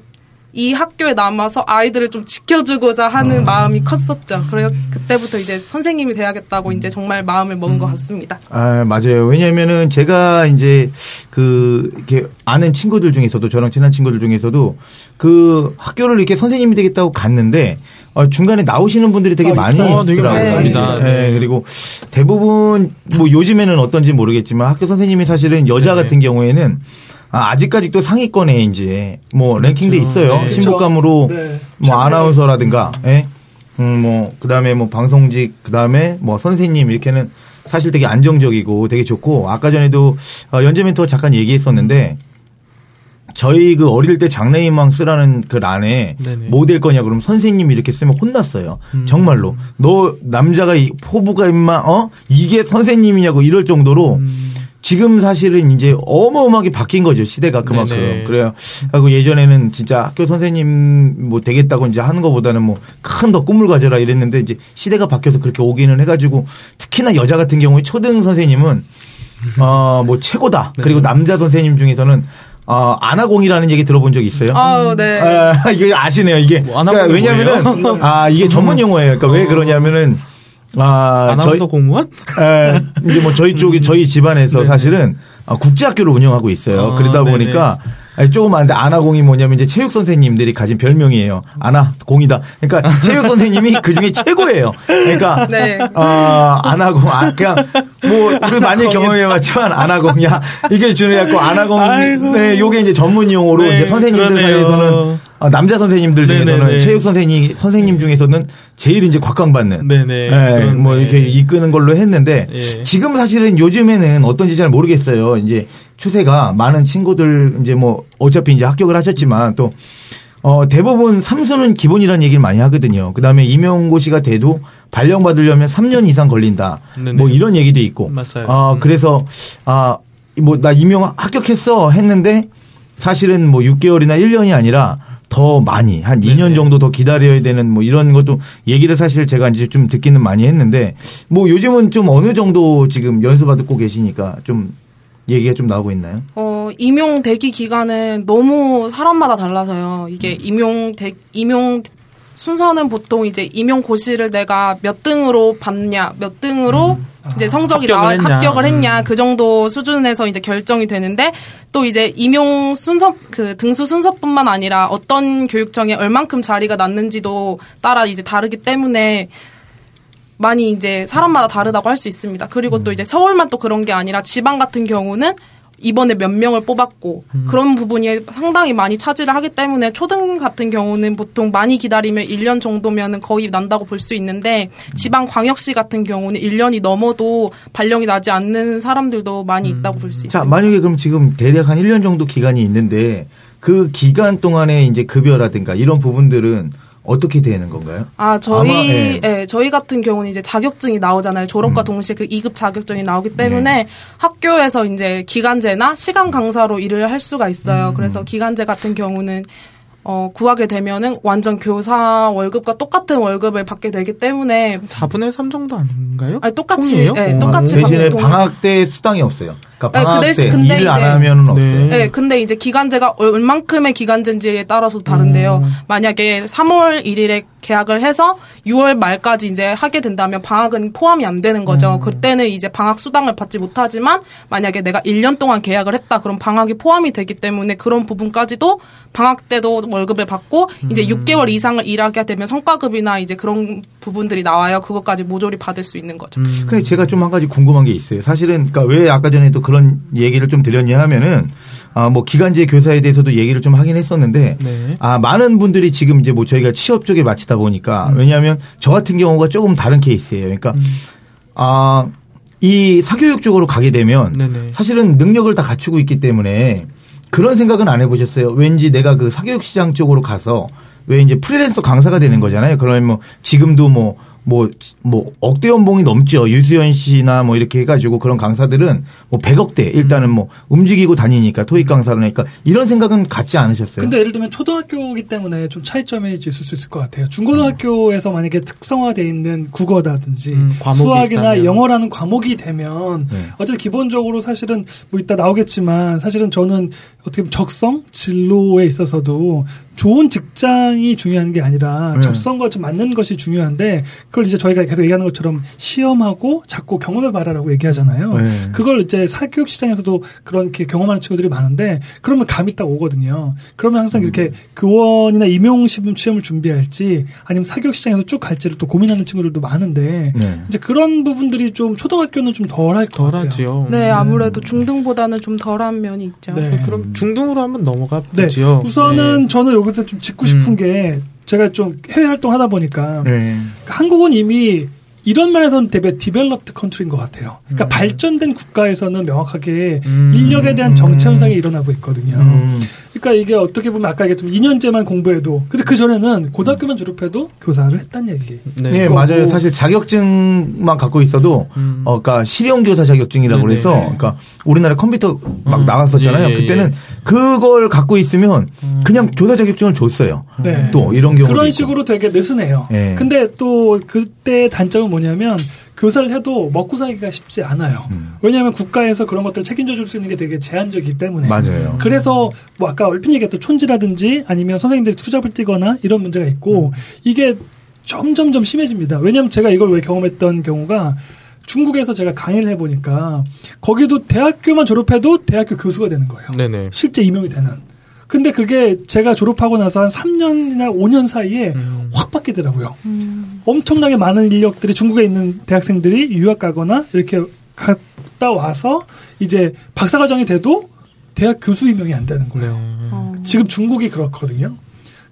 Speaker 4: 이 학교에 남아서 아이들을 좀 지켜주고자 하는 음. 마음이 컸었죠. 그래서 그때부터 이제 선생님이 돼야겠다고 이제 정말 마음을 먹은 음. 것 같습니다.
Speaker 3: 아, 맞아요. 왜냐면은 제가 이제 그, 이렇게 아는 친구들 중에서도 저랑 친한 친구들 중에서도 그 학교를 이렇게 선생님이 되겠다고 갔는데 어, 중간에 나오시는 분들이 되게 아, 많이 있더라고요. 네. 네. 그리고 대부분 뭐 요즘에는 어떤지 모르겠지만 학교 선생님이 사실은 여자 네. 같은 경우에는 아, 아직까지도 상위권에 이제 뭐 그렇죠. 랭킹돼 있어요. 네. 신부감으로 네. 뭐 아나운서라든가, 예. 음, 뭐 그다음에 뭐 방송직, 그다음에 뭐 선생님 이렇게는 사실 되게 안정적이고 되게 좋고 아까 전에도 어, 연재 멘토가 잠깐 얘기했었는데 저희 그 어릴 때 장래희망 쓰라는 그 란에 네네. 뭐될 거냐 그러면 선생님이 이렇게 쓰면 혼났어요. 음. 정말로 너 남자가 포부가 임마 어 이게 선생님이냐고 이럴 정도로 음. 지금 사실은 이제 어마어마하게 바뀐 거죠 시대가 그만큼 네네. 그래요. 하고 예전에는 진짜 학교 선생님 뭐 되겠다고 이제 하는 것보다는 뭐 큰 더 꿈을 가져라 이랬는데 이제 시대가 바뀌어서 그렇게 오기는 해가지고 특히나 여자 같은 경우에 초등 선생님은 어뭐 최고다. 네. 그리고 남자 선생님 중에서는 어, 아나공이라는 얘기 들어본 적 있어요?
Speaker 4: 아, 네.
Speaker 3: 아, 이게 아시네요, 이게. 뭐 그러니까 왜냐면은, 아, 이게 전문 용어예요. 그러니까 왜 어. 그러냐면은,
Speaker 1: 아, 아나운서 저희, 공무원?
Speaker 3: 에, 이제 뭐 저희 쪽이 저희 집안에서 사실은 아, 국제학교를 운영하고 있어요. 아, 그러다 보니까 네네. 아니, 조금 안데 아나공이 뭐냐면 이제 체육 선생님들이 가진 별명이에요. 아나 공이다. 그러니까 체육 선생님이 그 중에 최고예요. 그러니까 네. 어, 아나공 아, 그냥 뭐 우리 많이 경험해봤지만 아나공이야 이게 중요하고 아나공 네 요게 이제 전문 용어로 네, 이제 선생님들 그러네요. 사이에서는 아, 남자 선생님들 중에서는 네네네. 체육 선생님 선생님 중에서는 제일 이제 곽광받는 네네. 네, 뭐 이렇게 이끄는 걸로 했는데 예. 지금 사실은 요즘에는 어떤지 잘 모르겠어요. 이제 추세가 많은 친구들 이제 뭐 어차피 이제 합격을 하셨지만 또 어, 대부분 삼수는 기본이라는 얘기를 많이 하거든요. 그 다음에 임용고시가 돼도 발령받으려면 3년 이상 걸린다. 네네. 뭐 이런 얘기도 있고.
Speaker 1: 맞아요.
Speaker 3: 어, 음. 그래서, 아, 뭐, 나 임용 합격했어 했는데 사실은 뭐 6개월이나 1년이 아니라 더 많이 한 2년 정도 더 기다려야 되는 뭐 이런 것도 얘기를 사실 제가 이제 좀 듣기는 많이 했는데 뭐 요즘은 좀 어느 정도 지금 연수 받고 계시니까 좀 얘기가 좀 나오고 있나요?
Speaker 4: 어, 임용 대기 기간은 너무 사람마다 달라서요. 이게 음. 임용 대 임용 순서는 보통 이제 임용 고시를 내가 몇 등으로 받냐, 몇 등으로 음. 이제 성적이 나와 했냐. 합격을 했냐 음. 그 정도 수준에서 이제 결정이 되는데 또 이제 임용 순서 그 등수 순서뿐만 아니라 어떤 교육청에 얼만큼 자리가 났는지도 따라 이제 다르기 때문에 많이 이제 사람마다 다르다고 할 수 있습니다. 그리고 또 음. 이제 서울만 또 그런 게 아니라 지방 같은 경우는 이번에 몇 명을 뽑았고 음. 그런 부분이 상당히 많이 차지를 하기 때문에 초등 같은 경우는 보통 많이 기다리면 1년 정도면은 거의 난다고 볼 수 있는데 지방 광역시 같은 경우는 1년이 넘어도 발령이 나지 않는 사람들도 많이 음. 있다고 볼 수 있습니다.
Speaker 3: 자, 만약에 그럼 지금 대략 한 1년 정도 기간이 있는데 그 기간 동안에 이제 급여라든가 이런 부분들은 어떻게 되는 건가요?
Speaker 4: 아 저희 아마, 예. 예. 저희 같은 경우는 이제 자격증이 나오잖아요. 졸업과 음. 동시에 그 2급 자격증이 나오기 때문에 네. 학교에서 이제 기간제나 시간 강사로 일을 할 수가 있어요. 음. 그래서 기간제 같은 경우는 어, 구하게 되면은 완전 교사 월급과 똑같은 월급을 받게 되기 때문에
Speaker 1: 4분의 3 정도 아닌가요?
Speaker 4: 아니 똑같이 예, 똑같이
Speaker 3: 대신에 방학 때 수당이 없어요. 그러니까 네, 방학 네, 그 대신, 근데 일을 안 하면은 없어요.
Speaker 4: 네, 근데 이제 기간제가 얼만큼의 기간제인지에 따라서 다른데요. 음. 만약에 3월 1일에 계약을 해서 6월 말까지 이제 하게 된다면 방학은 포함이 안 되는 거죠. 음. 그때는 이제 방학 수당을 받지 못하지만 만약에 내가 1년 동안 계약을 했다 그럼 방학이 포함이 되기 때문에 그런 부분까지도 방학 때도 월급을 받고 음. 이제 6개월 이상을 일하게 되면 성과급이나 이제 그런 부분들이 나와요. 그것까지 모조리 받을 수 있는 거죠. 음.
Speaker 3: 근데 제가 좀 한 가지 궁금한 게 있어요. 사실은 그러니까 왜 아까 전에도 그런 얘기를 좀 드렸냐 하면은 아, 뭐 기간제 교사에 대해서도 얘기를 좀 하긴 했었는데 네. 아, 많은 분들이 지금 이제 뭐 저희가 취업 쪽에 마치다 보니까 음. 왜냐하면 저 같은 경우가 조금 다른 케이스예요. 그러니까 음. 아, 이 사교육 쪽으로 가게 되면 네네. 사실은 능력을 다 갖추고 있기 때문에 그런 생각은 안 해보셨어요? 왠지 내가 그 사교육 시장 쪽으로 가서 왜 이제 프리랜서 강사가 되는 거잖아요. 그러면 뭐 지금도 뭐 뭐, 뭐, 억대 연봉이 넘죠. 유수연 씨나 뭐 이렇게 해가지고 그런 강사들은 뭐 100억대 일단은 뭐 움직이고 다니니까 토익 강사로니까 이런 생각은 갖지 않으셨어요?
Speaker 2: 근데 예를 들면 초등학교이기 때문에 좀 차이점이 있을 수 있을 것 같아요. 중고등학교에서 만약에 특성화되어 있는 국어라든지 음, 수학이나 있다면. 영어라는 과목이 되면 네. 어쨌든 기본적으로 사실은 뭐 이따 나오겠지만 사실은 저는 어떻게 보면 적성, 진로에 있어서도 좋은 직장이 중요한 게 아니라 네. 적성과 좀 맞는 것이 중요한데 그걸 이제 저희가 계속 얘기하는 것처럼 시험하고 자꾸 경험해 봐라라고 얘기하잖아요. 네. 그걸 이제 사교육 시장에서도 그런 게 경험하는 친구들이 많은데 그러면 감이 딱 오거든요. 그러면 항상 음. 이렇게 교원이나 임용 시험 시험을 준비할지 아니면 사교육 시장에서 쭉 갈지를 또 고민하는 친구들도 많은데 네. 이제 그런 부분들이 좀 초등학교는 좀 덜할 것 같아요.
Speaker 4: 네, 아무래도 중등보다는 좀 덜한 면이 있죠. 네.
Speaker 1: 그럼 중등으로 한번 넘어가 보죠.
Speaker 2: 네. 우선은 네. 저는 여기 서 좀 짚고 싶은 음. 게 제가 좀 해외 활동 하다 보니까 네. 한국은 이미 이런 면에서는 되게 developed country인 것 같아요. 그러니까 음. 발전된 국가에서는 명확하게 음. 인력에 대한 정체 현상이 일어나고 있거든요. 음. 그러니까 이게 어떻게 보면 아까 얘기했지만 2년제만 공부해도 근데 그 전에는 고등학교만 졸업해도 교사를 했단 얘기.
Speaker 3: 네, 네 맞아요. 사실 자격증만 갖고 있어도 음. 어 그러니까 실용 교사 자격증이라고 네네. 그래서 그러니까 우리나라 컴퓨터 막 음. 나갔었잖아요. 예, 예. 그때는 그걸 갖고 있으면 음. 그냥 교사 자격증을 줬어요. 네. 또 이런 경우
Speaker 2: 그런 식으로 되게 느슨해요. 네. 근데 또 그때 단점은 뭐냐면 교사를 해도 먹고 살기가 쉽지 않아요. 음. 왜냐하면 국가에서 그런 것들을 책임져 줄 수 있는 게 되게 제한적이기 때문에.
Speaker 3: 맞아요.
Speaker 2: 그래서 뭐 아까 얼핏 얘기했던 촌지라든지 아니면 선생님들이 투잡을 뛰거나 이런 문제가 있고 음. 이게 점점점 심해집니다. 왜냐하면 제가 이걸 왜 경험했던 경우가 중국에서 제가 강의를 해보니까 거기도 대학교만 졸업해도 대학교 교수가 되는 거예요. 네네. 실제 임용이 되는. 근데 그게 제가 졸업하고 나서 한 3년이나 5년 사이에 음. 확 바뀌더라고요. 음. 엄청나게 많은 인력들이 중국에 있는 대학생들이 유학 가거나 이렇게 갔다 와서 이제 박사과정이 돼도 대학 교수 임명이 안 되는 거예요. 네. 어. 지금 중국이 그렇거든요.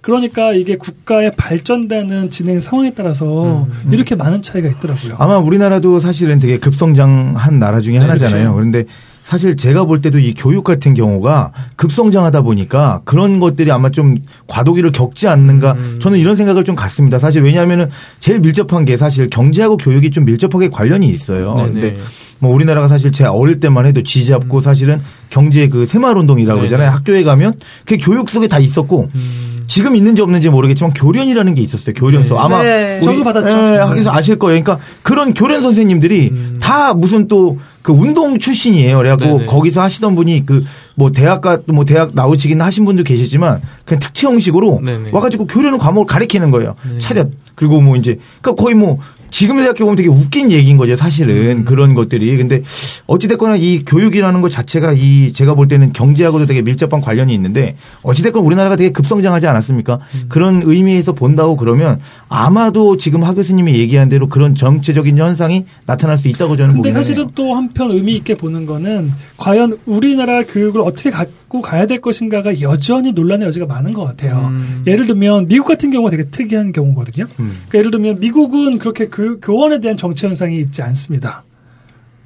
Speaker 2: 그러니까 이게 국가의 발전되는 진행 상황에 따라서 음, 음. 이렇게 많은 차이가 있더라고요.
Speaker 3: 아마 우리나라도 사실은 되게 급성장한 나라 중에 네, 하나잖아요. 그렇죠. 그런데 사실 제가 볼 때도 이 교육 같은 경우가 급성장하다 보니까 그런 것들이 아마 좀 과도기를 겪지 않는가 음. 저는 이런 생각을 좀 갖습니다. 사실 왜냐하면은 제일 밀접한 게 사실 경제하고 교육이 좀 밀접하게 관련이 있어요. 네네. 근데 뭐 우리나라가 사실 제 어릴 때만 해도 쥐 잡고 음. 사실은 경제 그 새마을 운동이라고 그러잖아요. 학교에 가면 그게 교육 속에 다 있었고 음. 지금 있는지 없는지 모르겠지만 교련이라는 게 있었어요. 교련소. 네. 아마
Speaker 2: 네. 저도 받았죠.
Speaker 3: 예, 학교에서 아실 거예요. 그러니까 그런 교련 선생님들이 음. 다 무슨 또 그 운동 출신이에요. 그래갖고 네네. 거기서 하시던 분이 그 뭐 대학가 뭐 대학 나오시긴 하신 분도 계시지만 그냥 특채 형식으로 네네. 와가지고 교련을 과목을 가르치는 거예요. 네. 차렷 그리고 뭐 이제 그러니까 거의 뭐 지금 생각해보면 되게 웃긴 얘기인 거죠, 사실은. 음. 그런 것들이. 근데 어찌됐거나 이 교육이라는 것 자체가 이 제가 볼 때는 경제하고도 되게 밀접한 관련이 있는데 어찌됐건 우리나라가 되게 급성장하지 않았습니까? 음. 그런 의미에서 본다고 그러면 아마도 지금 하 교수님이 얘기한 대로 그런 정체적인 현상이 나타날 수 있다고 저는
Speaker 2: 근데 사실은 또 한편 의미 있게 보는 거는 과연 우리나라 교육을 어떻게 갖고 가야 될 것인가가 여전히 논란의 여지가 많은 것 같아요. 음. 예를 들면 미국 같은 경우가 되게 특이한 경우거든요. 음. 그러니까 예를 들면 미국은 그렇게 교 교, 교원에 대한 정치 현상이 있지 않습니다.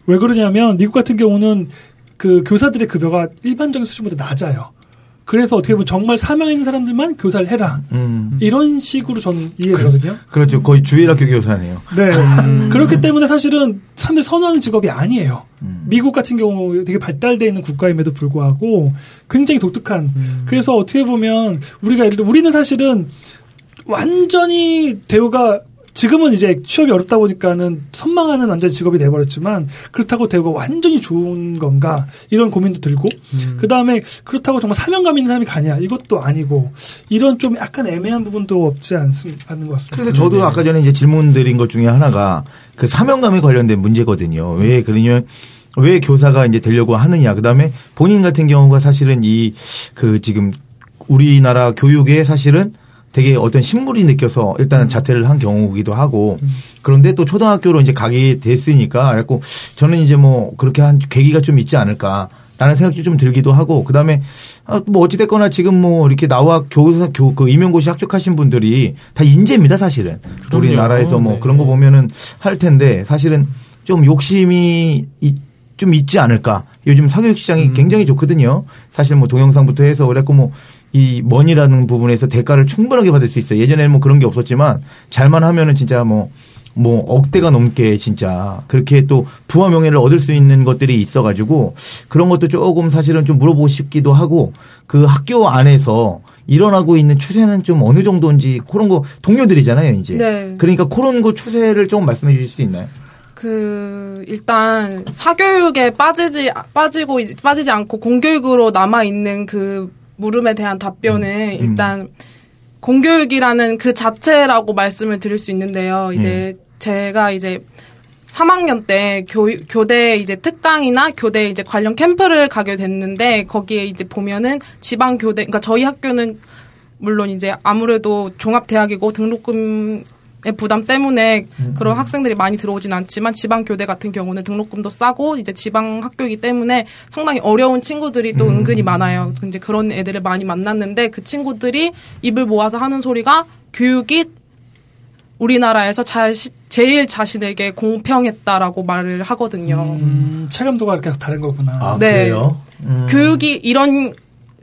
Speaker 2: 왜 그러냐면 미국 같은 경우는 그 교사들의 급여가 일반적인 수준보다 낮아요. 그래서 어떻게 보면 정말 사명 있는 사람들만 교사를 해라. 음. 이런 식으로 저는 이해되거든요.
Speaker 3: 그, 렇죠 거의 주일학교 교사네요.
Speaker 2: 네. 음. 그렇기 때문에 사실은 사람들이 선호하는 직업이 아니에요. 음. 미국 같은 경우 되게 발달되어 있는 국가임에도 불구하고 굉장히 독특한. 음. 그래서 어떻게 보면 우리가 예를 들어 우리는 사실은 완전히 대우가 지금은 이제 취업이 어렵다 보니까는 선망하는 완전 직업이 돼버렸지만 그렇다고 대우가 완전히 좋은 건가 이런 고민도 들고 음. 그 다음에 그렇다고 정말 사명감 있는 사람이 가냐 이것도 아니고 이런 좀 약간 애매한 부분도 없지 않습, 않는 것 같습니다.
Speaker 3: 그래서 저도 네. 아까 전에 이제 질문 드린 것 중에 하나가 그 사명감에 관련된 문제거든요. 왜 그러냐면 왜 교사가 이제 되려고 하느냐. 그 다음에 본인 같은 경우가 사실은 이 그 지금 우리나라 교육에 사실은 되게 어떤 신물이 느껴서 일단은 음. 자퇴를 한 경우기도 하고 음. 그런데 또 초등학교로 이제 가게 됐으니까 그래고 저는 이제 뭐 그렇게 한 계기가 좀 있지 않을까. 라는 생각이 좀 들기도 하고 그다음에 아, 뭐 어찌됐거나 지금 뭐 이렇게 나와 교사 교 그 임용고시 합격하신 분들이 다 인재입니다 사실은 그럼요. 우리나라에서 뭐 네. 그런 거 보면은 할 텐데 사실은 좀 욕심이 좀 있지 않을까. 요즘 사교육 시장이 음. 굉장히 좋거든요. 사실 뭐 동영상부터 해서 그랬고 뭐 이 머니라는 부분에서 대가를 충분하게 받을 수 있어요. 예전에는 뭐 그런 게 없었지만 잘만 하면은 진짜 뭐뭐 억대가 넘게 진짜 그렇게 또 부와 명예를 얻을 수 있는 것들이 있어가지고 그런 것도 조금 사실은 좀 물어보고 싶기도 하고 그 학교 안에서 일어나고 있는 추세는 좀 어느 정도인지 그런 거 동료들이잖아요 이제 네. 그러니까 그런 거 추세를 조금 말씀해 주실 수 있나요?
Speaker 4: 그 일단 사교육에 빠지지 빠지고 빠지지 않고 공교육으로 남아 있는 그 물음에 대한 답변은 음. 일단 음. 공교육이라는 그 자체라고 말씀을 드릴 수 있는데요. 이제 음. 제가 이제 3학년 때 교, 교대 이제 특강이나 교대 이제 관련 캠프를 가게 됐는데 거기에 이제 보면은 지방 교대 그러니까 저희 학교는 물론 이제 아무래도 종합 대학이고 등록금 의 부담 때문에 음. 그런 학생들이 많이 들어오진 않지만 지방 교대 같은 경우는 등록금도 싸고 이제 지방 학교이기 때문에 상당히 어려운 친구들이 또 음. 은근히 많아요. 이제 그런 애들을 많이 만났는데 그 친구들이 입을 모아서 하는 소리가 교육이 우리나라에서 자, 제일 자신에게 공평했다라고 말을 하거든요.
Speaker 2: 음, 체감도가 이렇게 다른 거구나.
Speaker 3: 아, 네. 그래요?
Speaker 4: 음. 교육이 이런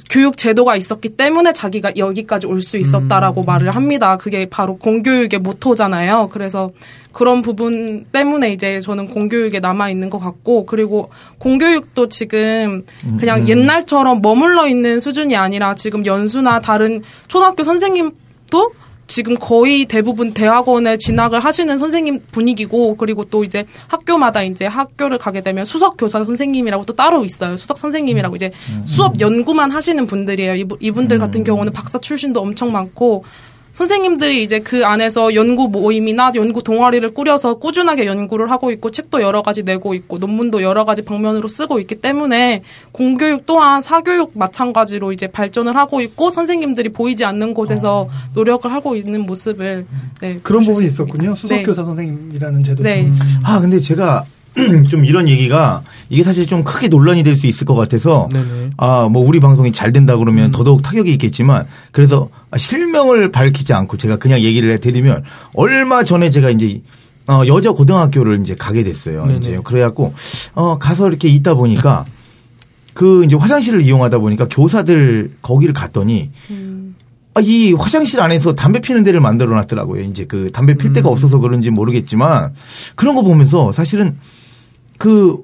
Speaker 4: 교육 제도가 있었기 때문에 자기가 여기까지 올 수 있었다라고 음. 말을 합니다. 그게 바로 공교육의 모토잖아요. 그래서 그런 부분 때문에 이제 저는 공교육에 남아 있는 것 같고 그리고 공교육도 지금 그냥 음. 옛날처럼 머물러 있는 수준이 아니라 지금 연수나 다른 초등학교 선생님도 지금 거의 대부분 대학원에 진학을 하시는 선생님 분위기고 그리고 또 이제 학교마다 이제 학교를 가게 되면 수석 교사 선생님이라고 또 따로 있어요. 수석 선생님이라고 이제 음. 수업 연구만 하시는 분들이에요. 이분들 같은 음. 경우는 박사 출신도 엄청 많고 선생님들이 이제 그 안에서 연구 모임이나 연구 동아리를 꾸려서 꾸준하게 연구를 하고 있고 책도 여러 가지 내고 있고 논문도 여러 가지 방면으로 쓰고 있기 때문에 공교육 또한 사교육 마찬가지로 이제 발전을 하고 있고 선생님들이 보이지 않는 곳에서 아. 노력을 하고 있는 모습을 네,
Speaker 2: 그런 부분이 있었군요. 수석교사 네. 선생님이라는 제도. 네.
Speaker 3: 아 근데 제가 좀 이런 얘기가 이게 사실 좀 크게 논란이 될 수 있을 것 같아서 아 뭐 우리 방송이 잘 된다 그러면 음. 더더욱 타격이 있겠지만 그래서 실명을 밝히지 않고 제가 그냥 얘기를 해드리면 얼마 전에 제가 이제 어 여자 고등학교를 이제 가게 됐어요. 네네. 이제 그래갖고 어 가서 이렇게 있다 보니까 그 이제 화장실을 이용하다 보니까 교사들 거기를 갔더니 음. 아, 이 화장실 안에서 담배 피는 데를 만들어 놨더라고요. 이제 그 담배 필 데가 음. 없어서 그런지 모르겠지만 그런 거 보면서 사실은 그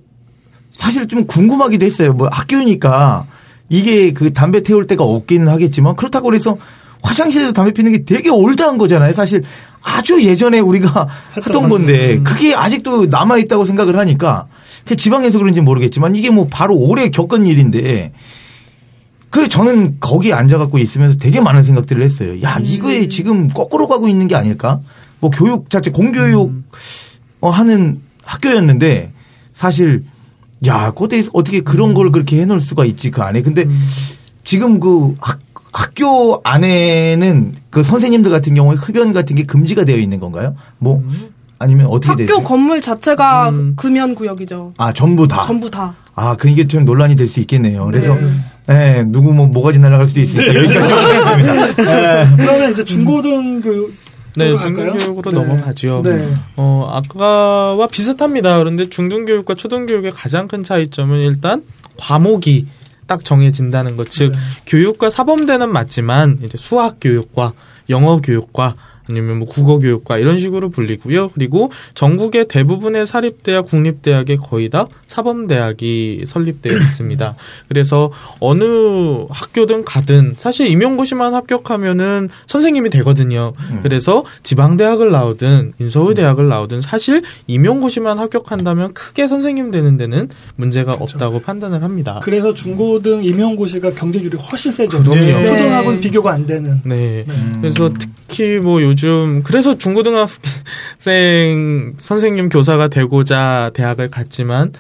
Speaker 3: 사실 좀 궁금하기도 했어요. 뭐 학교니까 이게 그 담배 태울 때가 없기는 하겠지만 그렇다고 그래서 화장실에서 담배 피는 게 되게 올드한 거잖아요. 사실 아주 예전에 우리가 하던 건데 음. 그게 아직도 남아 있다고 생각을 하니까 그 지방에서 그런지 모르겠지만 이게 뭐 바로 오래 겪은 일인데 그 저는 거기 앉아갖고 있으면서 되게 많은 생각들을 했어요. 야 이거에 음. 지금 거꾸로 가고 있는 게 아닐까? 뭐 교육 자체 공교육 음. 어, 하는 학교였는데 사실 야, 그때 어떻게 그런 걸 그렇게 해놓을 수가 있지 그 안에. 근데 음. 지금 그 학, 학교 안에는 그 선생님들 같은 경우에 흡연 같은 게 금지가 되어 있는 건가요? 뭐 음. 아니면 어떻게
Speaker 4: 학교
Speaker 3: 되죠?
Speaker 4: 학교 건물 자체가 음. 금연 구역이죠.
Speaker 3: 아 전부 다.
Speaker 4: 전부 다.
Speaker 3: 아, 그게 좀 논란이 될 수 있겠네요. 그래서 네. 네, 누구 뭐 뭐가지 날아갈 수도 있으니까 네. 여기까지 하겠습니다.
Speaker 2: 네. 그러면 이제 중고등교
Speaker 1: 네, 중등교육으로 네. 넘어가죠. 네. 어, 아까와 비슷합니다. 그런데 중등교육과 초등교육의 가장 큰 차이점은 일단 과목이 딱 정해진다는 것. 즉, 네. 교육과 사범대는 맞지만, 이제 수학 교육과 영어 교육과 아니면 뭐 국어 교육과 이런 식으로 불리고요. 그리고 전국의 대부분의 사립대학, 국립대학에 거의 다 사범대학이 설립되어 있습니다. 그래서 어느 학교든 가든 사실 임용고시만 합격하면은 선생님이 되거든요. 음. 그래서 지방대학을 나오든 인서울대학을 나오든 사실 임용고시만 합격한다면 크게 선생님 되는 데는 문제가 그렇죠. 없다고 판단을 합니다.
Speaker 2: 그래서 중고등 임용고시가 경쟁률이 훨씬 세죠. 그럼요. 초등학은 네. 비교가 안 되는.
Speaker 1: 네. 네. 그래서 특히 뭐 요즘 그래서 중고등학생 선생님 교사가 되고자 대학을 갔지만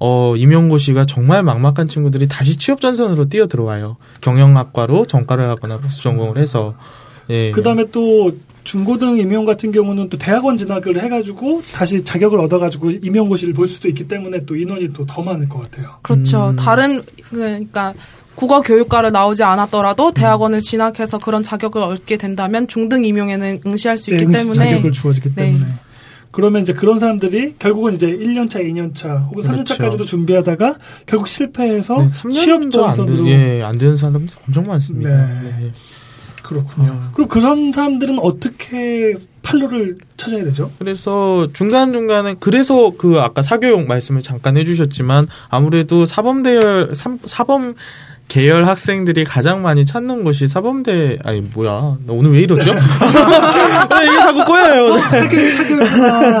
Speaker 1: 어 임용고시가 정말 막막한 친구들이 다시 취업 전선으로 뛰어 들어와요. 경영학과로 전과를 하거나 부수 전공을 해서
Speaker 2: 예. 그다음에 또 중고등 임용 같은 경우는 또 대학원 진학을 해가지고 다시 자격을 얻어가지고 임용고시를 볼 수도 있기 때문에 또 인원이 또 더 많을 것 같아요.
Speaker 4: 그렇죠. 음. 다른 그러니까 국어 교육과를 나오지 않았더라도 대학원을 진학해서 그런 자격을 얻게 된다면 중등 임용에는 응시할 수 있기 네, 때문에
Speaker 2: 자격을 주어지기 네. 때문에 그러면 이제 그런 사람들이 결국은 이제 1년차, 2년차 혹은 3년차까지도 그렇죠. 준비하다가 결국 실패해서 네, 취업 전선으로
Speaker 1: 예, 안 되는 사람들 엄청 많습니다. 네. 네.
Speaker 2: 그렇군요. 어. 그럼 그런 사람들은 어떻게 판로를 찾아야 되죠?
Speaker 1: 그래서 중간중간에 그래서 그 아까 사교육 말씀을 잠깐 해주셨지만 아무래도 사범 대열 사범 계열 학생들이 가장 많이 찾는 곳이 사범대 아니 뭐야 나 오늘 왜 이러죠? 이게 자꾸 꼬여요. 어,
Speaker 2: 사교육 사교육이나 아,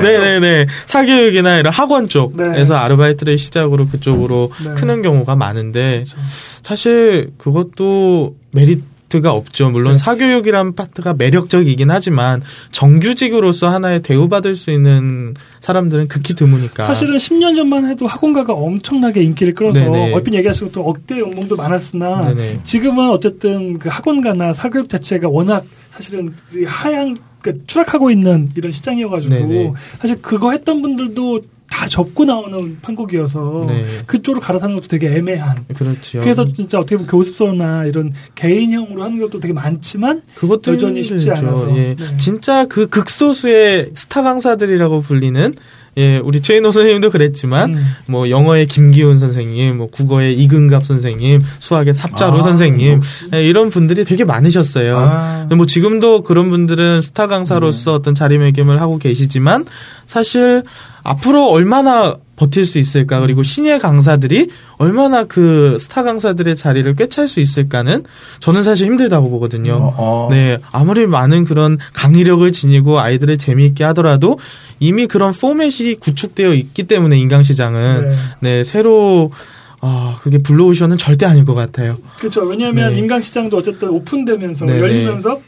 Speaker 1: 네네 네 사교육이나 이런 학원 쪽에서 네. 아르바이트를 시작으로 그쪽으로 네. 크는 경우가 많은데 그렇죠. 사실 그것도 메리트 파트가 없죠. 물론 네. 사교육이란 파트가 매력적이긴 하지만 정규직으로서 하나의 대우받을 수 있는 사람들은 극히 드무니까.
Speaker 2: 사실은 10년 전만 해도 학원가가 엄청나게 인기를 끌어서 네네. 얼핏 얘기하시고 또 억대 연봉도 많았으나 네네. 지금은 어쨌든 그 학원가나 사교육 자체가 워낙 사실은 하향 그 추락하고 있는 이런 시장이어가지고 네네. 사실 그거 했던 분들도 다 접고 나오는 판국이어서 네. 그쪽으로 갈아타는 것도 되게 애매한.
Speaker 1: 그렇죠.
Speaker 2: 그래서 진짜 어떻게 보면 교습소나 이런 개인형으로 하는 것도 되게 많지만 그것도 여전히 쉽지 않아서. 예.
Speaker 1: 네. 진짜 그 극소수의 스타 강사들이라고 불리는 예, 우리 최인호 선생님도 그랬지만, 음. 뭐, 영어의 김기훈 선생님, 뭐, 국어의 이근갑 선생님, 수학의 삽자루 아, 선생님, 예, 이런 분들이 되게 많으셨어요. 아. 뭐, 지금도 그런 분들은 스타 강사로서 네. 어떤 자리매김을 하고 계시지만, 사실, 앞으로 얼마나 버틸 수 있을까 그리고 신예 강사들이 얼마나 그 스타 강사들의 자리를 꿰찰 수 있을까는 저는 사실 힘들다고 보거든요. 어, 어. 네 아무리 많은 그런 강의력을 지니고 아이들을 재미있게 하더라도 이미 그런 포맷이 구축되어 있기 때문에 인강 시장은 네, 네 새로 아, 그게 블루오션은 절대 아닐 것 같아요.
Speaker 2: 그렇죠. 왜냐하면 네. 인강 시장도 어쨌든 오픈되면서 네네. 열리면서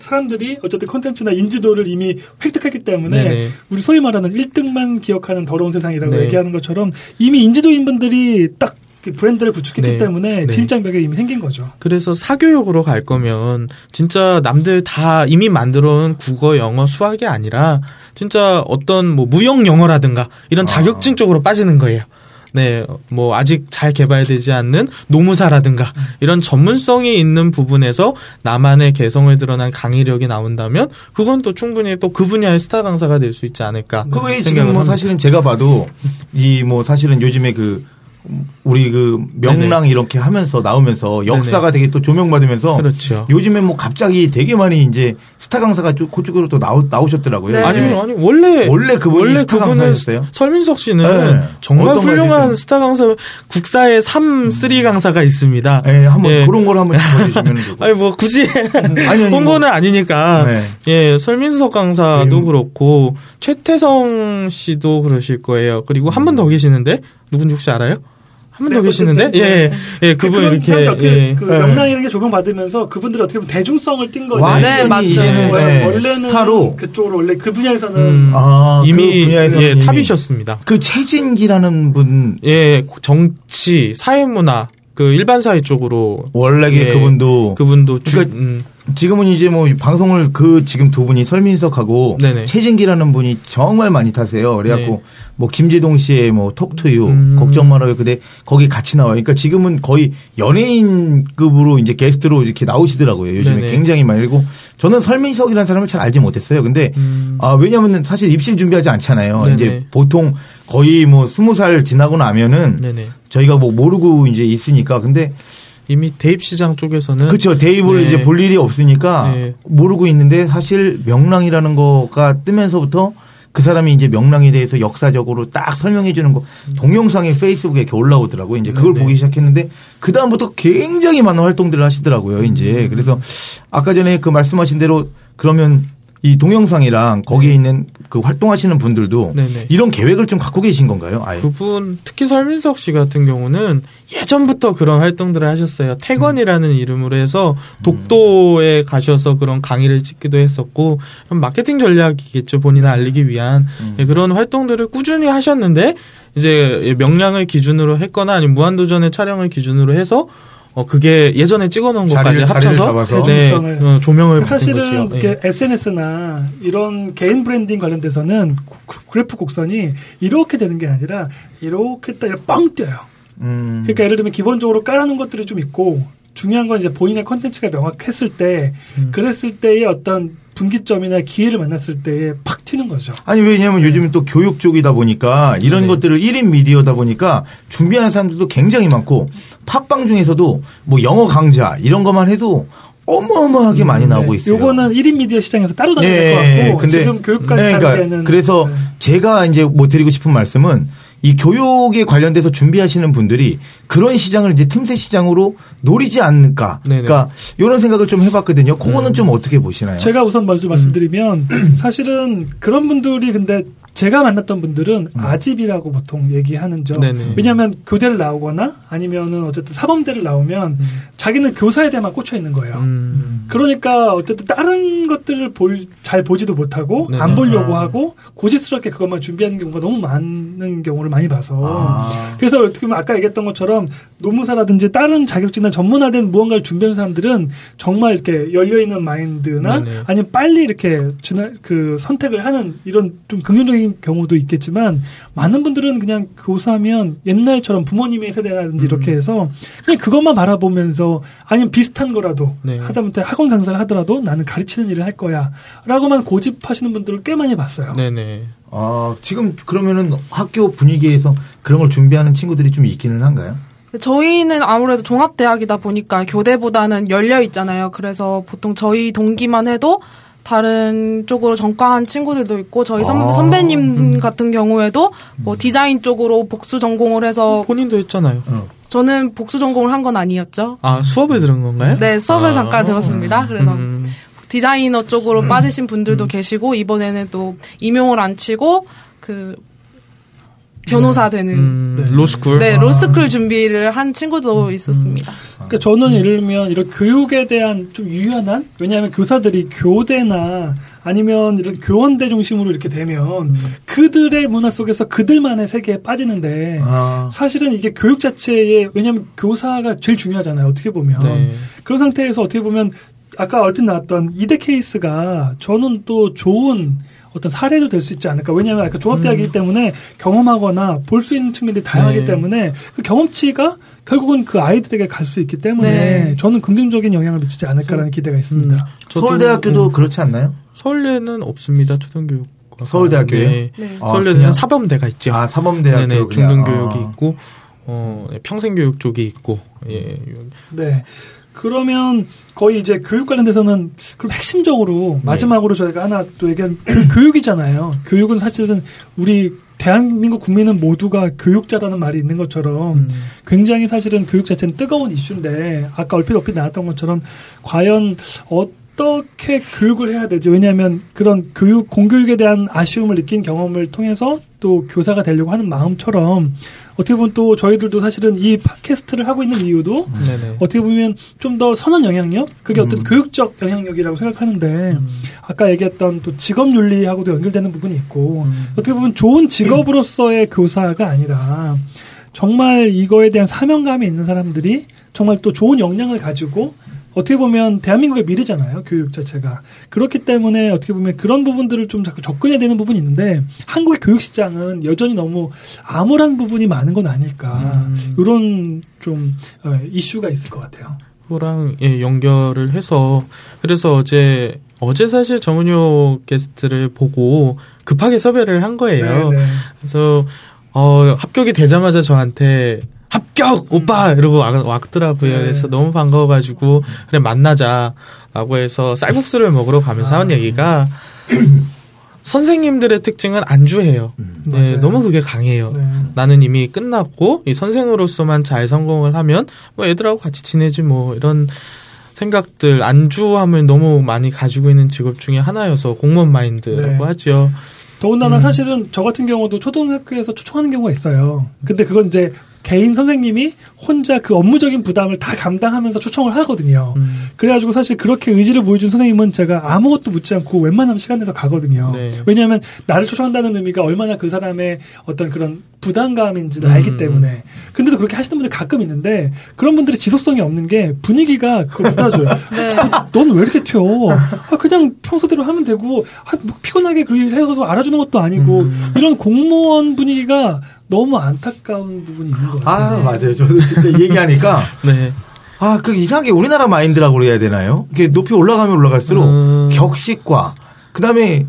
Speaker 2: 사람들이 어쨌든 컨텐츠나 인지도를 이미 획득했기 때문에 네네. 우리 소위 말하는 1등만 기억하는 더러운 세상이라고 네. 얘기하는 것처럼 이미 인지도인 분들이 딱 브랜드를 구축했기 네. 때문에 네. 진입장벽이 이미 생긴 거죠.
Speaker 1: 그래서 사교육으로 갈 거면 진짜 남들 다 이미 만들어온 국어, 영어, 수학이 아니라 진짜 어떤 뭐 무역 영어라든가 이런 아. 자격증 아. 쪽으로 빠지는 거예요. 네, 뭐 아직 잘 개발되지 않는 노무사라든가 이런 전문성이 있는 부분에서 나만의 개성을 드러난 강의력이 나온다면 그건 또 충분히 또 그 분야의 스타 강사가 될 수 있지 않을까.
Speaker 3: 그게 지금 뭐 사실은 제가 봐도 이 뭐 사실은 요즘에 그 우리 그 명량 네네. 이렇게 하면서 나오면서 역사가 네네. 되게 또 조명받으면서 그렇죠. 요즘에 뭐 갑자기 되게 많이 이제 스타 강사가 그쪽으로 또 나오, 나오셨더라고요.
Speaker 1: 네. 아니 아니 원래
Speaker 3: 원래 그분이 원래 스타 강사였어요.
Speaker 1: 설민석 씨는 네. 정말 훌륭한 스타 강사 국사의 3, 음. 3 강사가 있습니다.
Speaker 3: 네, 한번 네. 그런 걸 한번 보여주시면
Speaker 1: 아니 뭐 굳이 아니, 아니, 뭐. 홍보는 뭐. 아니니까 네. 예 설민석 강사도 네. 그렇고 최태성 씨도 그러실 거예요. 그리고 한 분더 계시는데 누군지 혹시 알아요? 한분더 네, 계시는데 예, 예, 예 그분 이렇게
Speaker 2: 예. 그 명랑이라는 게 조명받으면서 그분들이 어떻게 보면 대중성을 띈 거죠.
Speaker 4: 네, 맞죠.
Speaker 2: 네. 원래는 스타로 그쪽으로 원래 그 분야에서는 음,
Speaker 1: 아, 이미 그 예, 탑이셨습니다.
Speaker 3: 그 최진기라는 분,
Speaker 1: 예, 정치, 사회문화 그 일반 사회 쪽으로
Speaker 3: 원래 예, 그분도
Speaker 1: 그분도
Speaker 3: 주, 그러니까 음. 지금은 이제 뭐 방송을 그 지금 두 분이 설민석하고 네네. 최진기라는 분이 정말 많이 타세요. 그래갖고 네. 뭐 김재동 씨의 뭐 톡투유 음. 걱정 말아요. 근데 거기 같이 나와요. 그러니까 지금은 거의 연예인급으로 이제 게스트로 이렇게 나오시더라고요. 요즘에 네네. 굉장히 많이 그리고 저는 설민석이라는 사람을 잘 알지 못했어요. 근데 음. 아 왜냐하면 사실 입실 준비하지 않잖아요. 네네. 이제 보통 거의 뭐 스무 살 지나고 나면은. 저희가 뭐 모르고 이제 있으니까 근데
Speaker 1: 이미 대입 시장 쪽에서는
Speaker 3: 그렇죠. 대입을 네. 이제 볼 일이 없으니까 네. 모르고 있는데 사실 명랑이라는 거가 뜨면서부터 그 사람이 이제 명랑에 대해서 역사적으로 딱 설명해 주는 거 동영상이 페이스북에 이렇게 올라오더라고요. 이제 그걸 네네. 보기 시작했는데 그 다음부터 굉장히 많은 활동들을 하시더라고요. 이제 그래서 아까 전에 그 말씀하신 대로 그러면 이 동영상이랑 거기에 네. 있는 그 활동하시는 분들도 네네. 이런 계획을 좀 갖고 계신 건가요? 아예?
Speaker 1: 그분 특히 설민석 씨 같은 경우는 예전부터 그런 활동들을 하셨어요. 태건이라는 음. 이름으로 해서 독도에 가셔서 그런 강의를 찍기도 했었고 마케팅 전략이겠죠. 본인을 알리기 위한 음. 예, 그런 활동들을 꾸준히 하셨는데 이제 명량을 기준으로 했거나 아니면 무한도전의 촬영을 기준으로 해서 어 그게 예전에 찍어놓은 것까지 합쳐서 네, 어, 조명을
Speaker 2: 사실은 네. SNS나 이런 개인 브랜딩 관련돼서는 그래프 곡선이 이렇게 되는 게 아니라 이렇게 딱 뻥 뛰어요. 음. 그러니까 예를 들면 기본적으로 깔아놓은 것들이 좀 있고 중요한 건 이제 본인의 컨텐츠가 명확했을 때 음. 그랬을 때의 어떤 분기점이나 기회를 만났을 때에 팍 튀는 거죠.
Speaker 3: 아니 왜냐하면 네. 요즘은 또 교육 쪽이다 보니까 이런 네. 것들을 1인 미디어다 보니까 준비하는 사람들도 굉장히 많고 팟빵 중에서도 뭐 영어 강좌 이런 것만 해도 어마어마하게 음, 많이 나오고 네. 있어요.
Speaker 2: 요거는 1인 미디어 시장에서 따로 다닐 네, 것 같고 근데, 지금 교육까지 네, 그러니까
Speaker 3: 그래서 네. 제가 이제 뭐 드리고 싶은 말씀은 이 교육에 관련돼서 준비하시는 분들이 그런 시장을 이제 틈새 시장으로 노리지 않을까. 네네. 그러니까 이런 생각을 좀 해봤거든요. 그거는 음. 좀 어떻게 보시나요?
Speaker 2: 제가 우선 먼저 말씀드리면 음. 사실은 그런 분들이 근데 제가 만났던 분들은 음. 아집이라고 보통 얘기하는 점. 네네. 왜냐하면 교대를 나오거나 아니면은 어쨌든 사범대를 나오면 음. 자기는 교사에 대해만 꽂혀 있는 거예요. 음. 그러니까 어쨌든 다른 것들을 볼, 잘 보지도 못하고 네네. 안 보려고 아. 하고 고집스럽게 그것만 준비하는 경우가 너무 많은 경우를 많이 봐서. 아. 그래서 어떻게 보면 아까 얘기했던 것처럼 노무사라든지 다른 자격증이나 전문화된 무언가를 준비하는 사람들은 정말 이렇게 열려 있는 마인드나 네네. 아니면 빨리 이렇게 그 선택을 하는 이런 좀 긍정적인 이상적인 경우도 있겠지만 많은 분들은 그냥 교사면 옛날처럼 부모님의 세대라든지 음. 이렇게 해서 그냥 그것만 바라보면서 아니면 비슷한 거라도 네. 하다못해 학원 강사를 하더라도 나는 가르치는 일을 할 거야라고만 고집하시는 분들을 꽤 많이 봤어요.
Speaker 3: 네네. 아 지금 그러면은 학교 분위기에서 그런 걸 준비하는 친구들이 좀 있기는 한가요?
Speaker 4: 저희는 아무래도 종합대학이다 보니까 교대보다는 열려 있잖아요. 그래서 보통 저희 동기만 해도 다른 쪽으로 전과한 친구들도 있고 저희 선, 아, 선배님 음. 같은 경우에도 뭐 디자인 쪽으로 복수 전공을 해서
Speaker 1: 본인도 했잖아요. 어.
Speaker 4: 저는 복수 전공을 한 건 아니었죠.
Speaker 1: 아 수업에 들은 건가요?
Speaker 4: 네 수업을 아. 잠깐 들었습니다. 그래서 음. 디자이너 쪽으로 음. 빠지신 분들도 음. 계시고 이번에는 또 임용을 안 치고 그 변호사 네. 되는 음,
Speaker 1: 네. 로스쿨
Speaker 4: 네 로스쿨 준비를 한 친구도 있었습니다.
Speaker 2: 그러니까 저는 예를 들면 이런 교육에 대한 좀 유연한 왜냐하면 교사들이 교대나 아니면 이런 교원대 중심으로 이렇게 되면 음. 그들의 문화 속에서 그들만의 세계에 빠지는데 아. 사실은 이게 교육 자체에 왜냐하면 교사가 제일 중요하잖아요 어떻게 보면 네. 그런 상태에서 어떻게 보면 아까 얼핏 나왔던 이대 케이스가 저는 또 좋은 어떤 사례도 될 수 있지 않을까. 왜냐하면 아까 종합대학이기 음. 때문에 경험하거나 볼 수 있는 측면들이 다양하기 네. 때문에 그 경험치가 결국은 그 아이들에게 갈 수 있기 때문에 네. 저는 긍정적인 영향을 미치지 않을까라는 기대가 있습니다. 음.
Speaker 3: 서울대학교도 음. 그렇지 않나요?
Speaker 1: 서울대는 없습니다. 초등교육.
Speaker 3: 서울대학교에 네.
Speaker 1: 네. 아, 서울대는 사범대가 있죠.
Speaker 3: 아 사범대학교. 네네
Speaker 1: 중등교육이 아. 있고 어 평생교육 쪽이 있고 예.
Speaker 2: 네. 그러면 거의 이제 교육 관련돼서는 그럼 핵심적으로 네. 마지막으로 저희가 하나 또 얘기한 교, 육이잖아요 교육은 사실은 우리 대한민국 국민은 모두가 교육자라는 말이 있는 것처럼 음. 굉장히 사실은 교육 자체는 뜨거운 이슈인데 아까 얼핏 얼핏 나왔던 것처럼 과연 어떻게 교육을 해야 되지? 왜냐하면 그런 교육 공교육에 대한 아쉬움을 느낀 경험을 통해서 또 교사가 되려고 하는 마음처럼 어떻게 보면 또 저희들도 사실은 이 팟캐스트를 하고 있는 이유도 네네. 어떻게 보면 좀 더 선한 영향력 그게 음. 어떤 교육적 영향력이라고 생각하는데 음. 아까 얘기했던 또 직업 윤리하고도 연결되는 부분이 있고 음. 어떻게 보면 좋은 직업으로서의 교사가 아니라 정말 이거에 대한 사명감이 있는 사람들이 정말 또 좋은 역량을 가지고 어떻게 보면 대한민국의 미래잖아요. 교육 자체가. 그렇기 때문에 어떻게 보면 그런 부분들을 좀 자꾸 접근해야 되는 부분이 있는데 한국의 교육 시장은 여전히 너무 암울한 부분이 많은 건 아닐까. 음. 이런 좀 어, 이슈가 있을 것 같아요.
Speaker 1: 그거랑 예, 연결을 해서 그래서 어제 어제 사실 정은효 게스트를 보고 급하게 섭외를 한 거예요. 네네. 네. 그래서 어, 합격이 되자마자 저한테 합격 오빠 이러고 왔, 더라고요 네. 그래서 너무 반가워가지고 그래 만나자라고 해서 쌀국수를 먹으러 가면서 아. 하는 얘기가 선생님들의 특징은 안주해요. 음, 네, 너무 그게 강해요. 네. 나는 이미 끝났고 이 선생으로서만 잘 성공을 하면 뭐 애들하고 같이 지내지 뭐 이런 생각들 안주함을 너무 많이 가지고 있는 직업 중에 하나여서 공무원 마인드라고 네. 하죠.
Speaker 2: 더군다나 음. 사실은 저 같은 경우도 초등학교에서 초청하는 경우가 있어요. 근데 그건 이제 개인 선생님이 혼자 그 업무적인 부담을 다 감당하면서 초청을 하거든요. 음. 그래가지고 사실 그렇게 의지를 보여준 선생님은 제가 아무것도 묻지 않고 웬만하면 시간 내서 가거든요. 네. 왜냐하면 나를 초청한다는 의미가 얼마나 그 사람의 어떤 그런 부담감인지를 음. 알기 때문에. 근데도 그렇게 하시는 분들 가끔 있는데 그런 분들이 지속성이 없는 게 분위기가 그걸 못 따라줘요. 네. 너는 왜 이렇게 튀어? 아, 그냥 평소대로 하면 되고 아, 뭐 피곤하게 그일 해서 알아주는 것도 아니고 음. 이런 공무원 분위기가 너무 안타까운 부분이 있는 것 같아요.
Speaker 3: 아, 맞아요. 저도 진짜 얘기하니까. 네. 아, 그 이상하게 우리나라 마인드라고 그래야 되나요? 이게 높이 올라가면 올라갈수록 음... 격식과, 그 다음에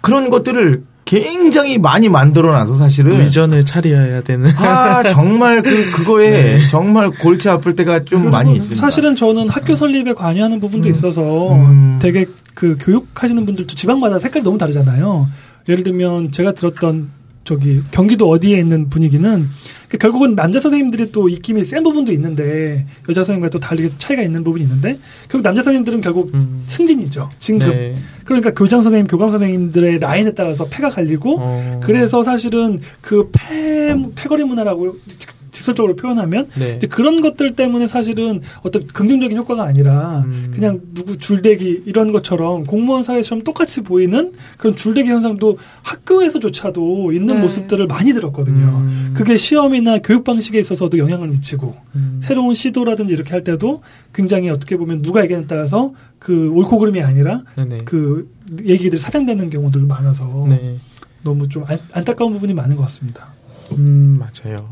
Speaker 3: 그런 것들을 굉장히 많이 만들어놔서 사실은
Speaker 1: 위전을 차려야 되는.
Speaker 3: 아 정말 그 그거에 네. 정말 골치 아플 때가 좀 많이 있습니다.
Speaker 2: 사실은 저는 학교 설립에 관여하는 부분도 음. 있어서 음. 되게 그 교육하시는 분들도 지방마다 색깔이 너무 다르잖아요. 예를 들면 제가 들었던 저기 경기도 어디에 있는 분위기는 그 결국은 남자 선생님들이 또 입김이 센 부분도 있는데 여자 선생님과 또 달리 차이가 있는 부분이 있는데 결국 남자 선생님들은 결국 음. 승진이죠 진급 네. 그러니까 교장 선생님 교감 선생님들의 라인에 따라서 패가 갈리고 어. 그래서 사실은 그 패 패거리 문화라고 직설적으로 표현하면 네. 이제 그런 것들 때문에 사실은 어떤 긍정적인 효과가 아니라 음. 그냥 누구 줄대기 이런 것처럼 공무원 사회처럼 똑같이 보이는 그런 줄대기 현상도 학교에서조차도 있는 네. 모습들을 많이 들었거든요. 음. 그게 시험이나 교육 방식에 있어서도 영향을 미치고 음. 새로운 시도라든지 이렇게 할 때도 굉장히 어떻게 보면 누가 얘기에 따라서 그 옳고 그름이 아니라 네네. 그 얘기들이 사장되는 경우들 많아서 네. 너무 좀 안, 안타까운 부분이 많은 것 같습니다.
Speaker 1: 음 맞아요.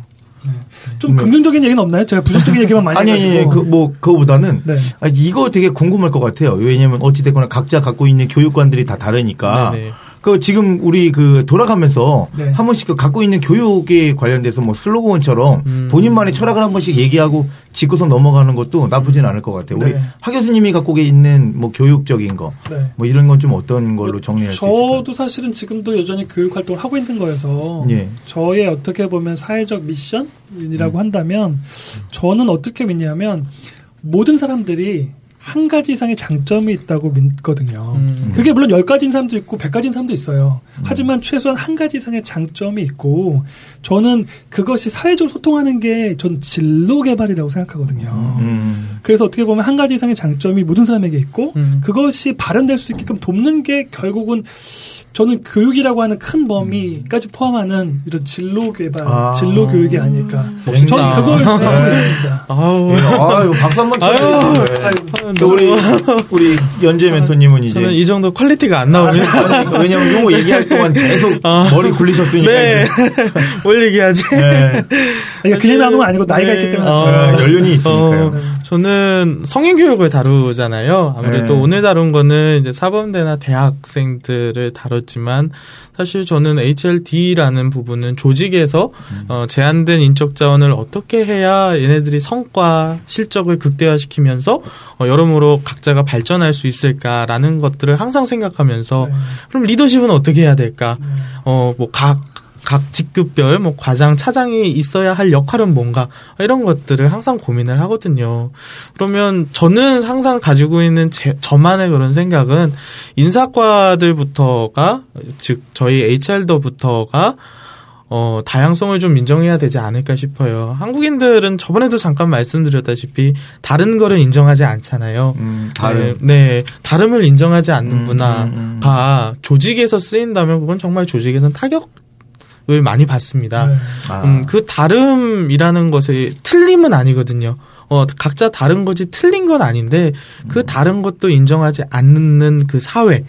Speaker 2: 네. 좀 음. 긍정적인 얘기는 없나요? 제가 부정적인 얘기만 많이
Speaker 3: 아니, 해가지고. 아니, 그, 뭐, 그거보다는. 네. 아, 이거 되게 궁금할 것 같아요. 왜냐면 어찌 됐거나 각자 갖고 있는 교육관들이 다 다르니까. 네네. 그 지금 우리 그 돌아가면서 네. 한 번씩 그 갖고 있는 교육에 관련돼서 뭐 슬로건처럼 음. 본인만의 철학을 한 번씩 얘기하고 짚고서 넘어가는 것도 나쁘진 않을 것 같아요. 우리 네. 하 교수님이 갖고 있는 뭐 교육적인 거, 네. 뭐 이런 건 좀 어떤 걸로 정리할 수 있을까요?
Speaker 2: 저도 사실은 지금도 여전히 교육 활동을 하고 있는 거여서 예. 저의 어떻게 보면 사회적 미션이라고 음. 한다면 저는 어떻게 믿냐면 모든 사람들이 한 가지 이상의 장점이 있다고 믿거든요. 음. 그게 물론 열 가지인 사람도 있고 백 가지인 사람도 있어요. 음. 하지만 최소한 한 가지 이상의 장점이 있고 저는 그것이 사회적으로 소통하는 게 전 진로 개발이라고 생각하거든요. 음. 그래서 어떻게 보면 한 가지 이상의 장점이 모든 사람에게 있고 음. 그것이 발현될 수 있게끔 돕는 게 결국은 저는 교육이라고 하는 큰 범위까지 포함하는 이런 진로 개발, 아. 진로 교육이 아닐까. 저는 그걸 네. 하고 있습니다.
Speaker 3: 아유, 아유 박수 한번 쳐요. 우리 우리 연재 멘토님은 이제
Speaker 1: 저는 이 정도 quality가 안 나오면
Speaker 3: 왜냐면 용어 얘기할 동안 계속 아. 머리 굴리셨으니까. 네.
Speaker 1: 뭘 얘기하지?
Speaker 2: 네. 그냥 나오는 건 아니고 나이가 네. 있기 때문에
Speaker 3: 어, 연륜이 있으니까요. 어,
Speaker 1: 저는 성인 교육을 다루잖아요. 아무래도 네. 오늘 다룬 거는 이제 사범대나 대학생들을 다뤘지만 사실 저는 HLD라는 부분은 조직에서 음. 어, 제한된 인적 자원을 어떻게 해야 얘네들이 성과 실적을 극대화시키면서 어, 여러모로 각자가 발전할 수 있을까라는 것들을 항상 생각하면서 네. 그럼 리더십은 어떻게 해야 될까? 네. 어뭐각 각 직급별 뭐 과장, 차장이 있어야 할 역할은 뭔가 이런 것들을 항상 고민을 하거든요. 그러면 저는 항상 가지고 있는 제, 저만의 그런 생각은 인사과들부터가 즉 저희 HR도부터가 어, 다양성을 좀 인정해야 되지 않을까 싶어요. 한국인들은 저번에도 잠깐 말씀드렸다시피 다른 거를 인정하지 않잖아요. 음, 다른. 네, 네, 다름을 인정하지 않는 음, 문화가 음, 음. 조직에서 쓰인다면 그건 정말 조직에선 타격 을 많이 받습니다. 네. 아. 음, 그 다름이라는 것이 틀림은 아니거든요. 어, 각자 다른 거지 틀린 건 아닌데 그 음. 다른 것도 인정하지 않는 그 사회,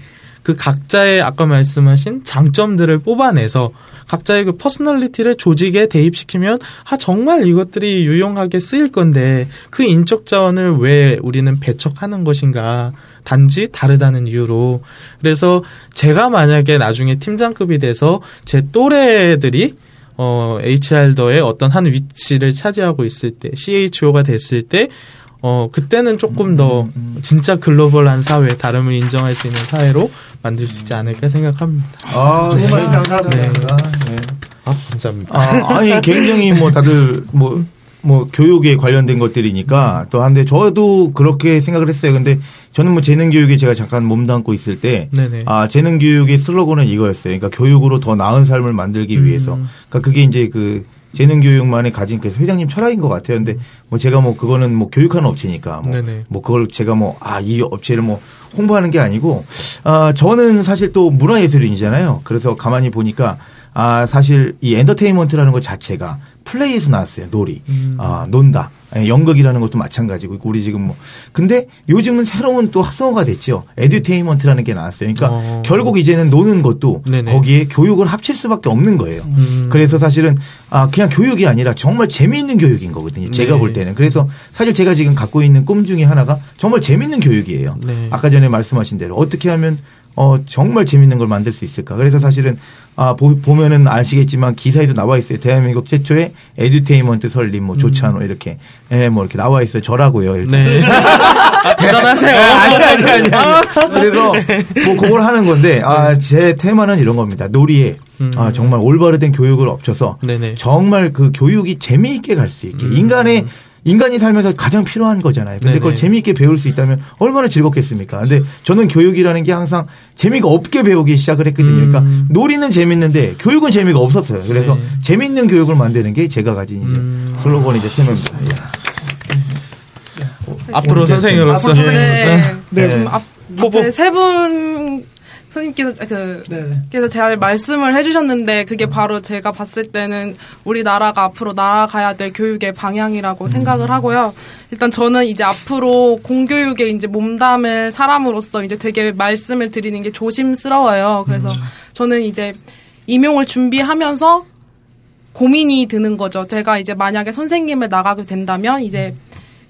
Speaker 1: 그 각자의 아까 말씀하신 장점들을 뽑아내서 각자의 그 personality를 조직에 대입시키면 아 정말 이것들이 유용하게 쓰일 건데 그 인적 자원을 왜 우리는 배척하는 것인가? 단지 다르다는 이유로. 그래서 제가 만약에 나중에 팀장급이 돼서 제 또래들이 어, HRD의 어떤 한 위치를 차지하고 있을 때, CHO가 됐을 때, 어, 그때는 조금 더 음, 음, 음. 진짜 글로벌한 사회, 다름을 인정할 수 있는 사회로 만들 수 있지 않을까 생각합니다.
Speaker 2: 아, 정말 네. 감사합니다. 네.
Speaker 1: 네. 아, 감사합니다.
Speaker 3: 아, 아니, 굉장히 뭐 다들 뭐, 뭐 교육에 관련된 것들이니까 또 한데 저도 그렇게 생각을 했어요. 근데 저는 뭐 재능 교육에 제가 잠깐 몸담고 있을 때, 네네. 아 재능 교육의 슬로건은 이거였어요. 그러니까 교육으로 더 나은 삶을 만들기 음. 위해서. 그러니까 그게 이제 그 재능 교육만의 가진 그 회장님 철학인 것 같아요. 근데 뭐 제가 뭐 그거는 뭐 교육하는 업체니까 뭐, 뭐 그걸 제가 뭐 아 이 업체를 뭐 홍보하는 게 아니고 아 저는 사실 또 문화예술인이잖아요. 그래서 가만히 보니까 아 사실 이 엔터테인먼트라는 것 자체가 플레이에서 나왔어요. 놀이. 음. 아, 논다. 예, 연극이라는 것도 마찬가지고 우리 지금 뭐 근데 요즘은 새로운 또 합성어가 됐죠. 에듀테인먼트라는 게 나왔어요. 그러니까 어. 결국 이제는 노는 것도 네네. 거기에 교육을 합칠 수밖에 없는 거예요. 음. 그래서 사실은 아 그냥 교육이 아니라 정말 재미있는 교육인 거거든요. 제가 네. 볼 때는. 그래서 사실 제가 지금 갖고 있는 꿈 중에 하나가 정말 재미있는 교육이에요. 네. 아까 전에 말씀하신 대로 어떻게 하면 어, 정말 재밌는 걸 만들 수 있을까. 그래서 사실은 아, 보, 보면은 아시겠지만 기사에도 나와 있어요. 대한민국 최초의 에듀테인먼트 설립, 뭐, 조찬호, 음. 이렇게. 예, 뭐, 이렇게 나와 있어요. 저라고요. 일단. 네.
Speaker 1: 대단하세요. 네,
Speaker 3: 아니, 아니, 아니, 아니. 그래서, 뭐, 그걸 하는 건데, 아, 제 테마는 이런 겁니다. 놀이에, 음. 아, 정말 올바르된 교육을 엎쳐서, 네네. 정말 그 교육이 재미있게 갈 수 있게, 음. 인간의 인간이 살면서 가장 필요한 거잖아요. 근데 네네. 그걸 재미있게 배울 수 있다면 얼마나 즐겁겠습니까? 근데 저는 교육이라는 게 항상 재미가 없게 배우기 시작을 했거든요. 그러니까 음. 놀이는 재밌는데 교육은 재미가 없었어요. 그래서 네. 재밌는 교육을 만드는 게 제가 가진 이제 음. 슬로건이자 테마입니다. 네.
Speaker 1: 앞으로 선생님으로서
Speaker 4: 네. 네. 네. 네. 앞, 세분 선생님께서 그 네. 그래서 제가 말씀을 해주셨는데 그게 바로 제가 봤을 때는 우리나라가 앞으로 나아가야 될 교육의 방향이라고 음. 생각을 하고요. 일단 저는 이제 앞으로 공교육에 이제 몸담을 사람으로서 이제 되게 말씀을 드리는 게 조심스러워요. 그래서 음. 저는 이제 임용을 준비하면서 고민이 드는 거죠. 제가 이제 만약에 선생님을 나가게 된다면 이제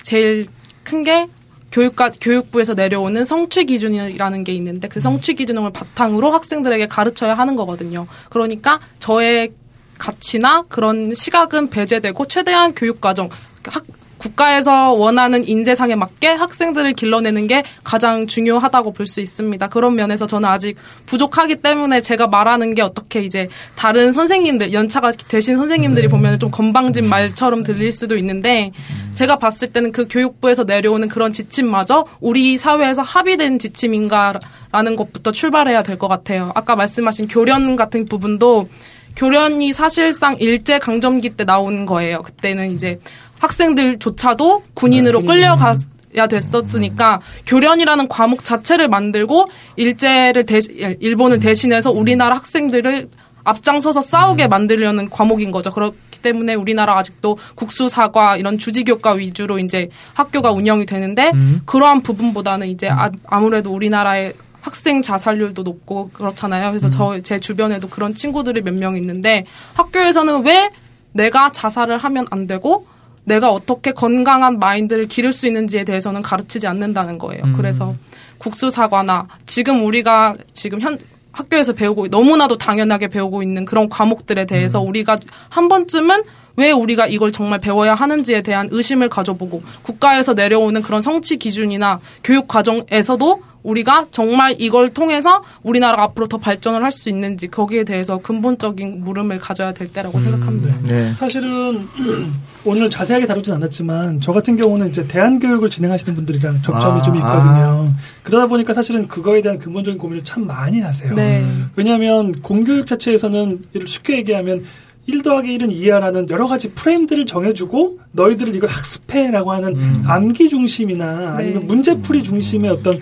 Speaker 4: 제일 큰 게 교육과 교육부에서 내려오는 성취 기준이라는 게 있는데 그 성취 기준을 바탕으로 학생들에게 가르쳐야 하는 거거든요. 그러니까 저의 가치나 그런 시각은 배제되고 최대한 교육 과정 학, 국가에서 원하는 인재상에 맞게 학생들을 길러내는 게 가장 중요하다고 볼 수 있습니다. 그런 면에서 저는 아직 부족하기 때문에 제가 말하는 게 어떻게 이제 다른 선생님들, 연차가 되신 선생님들이 네. 보면 좀 건방진 말처럼 들릴 수도 있는데 제가 봤을 때는 그 교육부에서 내려오는 그런 지침마저 우리 사회에서 합의된 지침인가라는 것부터 출발해야 될 것 같아요. 아까 말씀하신 교련 같은 부분도 교련이 사실상 일제 강점기 때 나온 거예요. 그때는 이제 학생들조차도 군인으로 네, 끌려가 야 됐었으니까 교련이라는 과목 자체를 만들고 일제를 대 일본을 대신해서 우리나라 학생들을 앞장서서 싸우게 음. 만들려는 과목인 거죠. 그렇기 때문에 우리나라 아직도 국수 사과 이런 주지 교과 위주로 이제 학교가 운영이 되는데 음. 그러한 부분보다는 이제 아, 아무래도 우리나라의 학생 자살률도 높고 그렇잖아요. 그래서 음. 저제 주변에도 그런 친구들이 몇 명 있는데 학교에서는 왜 내가 자살을 하면 안 되고 내가 어떻게 건강한 마인드를 기를 수 있는지에 대해서는 가르치지 않는다는 거예요. 음. 그래서 국수 사과나 지금 우리가 지금 현 학교에서 배우고 너무나도 당연하게 배우고 있는 그런 과목들에 대해서 음. 우리가 한 번쯤은 왜 우리가 이걸 정말 배워야 하는지에 대한 의심을 가져보고 국가에서 내려오는 그런 성취 기준이나 교육 과정에서도 우리가 정말 이걸 통해서 우리나라가 앞으로 더 발전을 할 수 있는지 거기에 대해서 근본적인 물음을 가져야 될 때라고 음, 생각합니다.
Speaker 2: 네. 네. 사실은 오늘 자세하게 다루진 않았지만 저 같은 경우는 이제 대안 교육을 진행하시는 분들이랑 접점이 아, 좀 있거든요. 아. 그러다 보니까 사실은 그거에 대한 근본적인 고민을 참 많이 하세요. 네. 왜냐하면 공교육 자체에서는 이를 쉽게 얘기하면 1 더하기 1은 2야라는 여러 가지 프레임들을 정해주고 너희들을 이걸 학습해라고 하는 음. 암기 중심이나 아니면 네. 문제풀이 중심의 어떤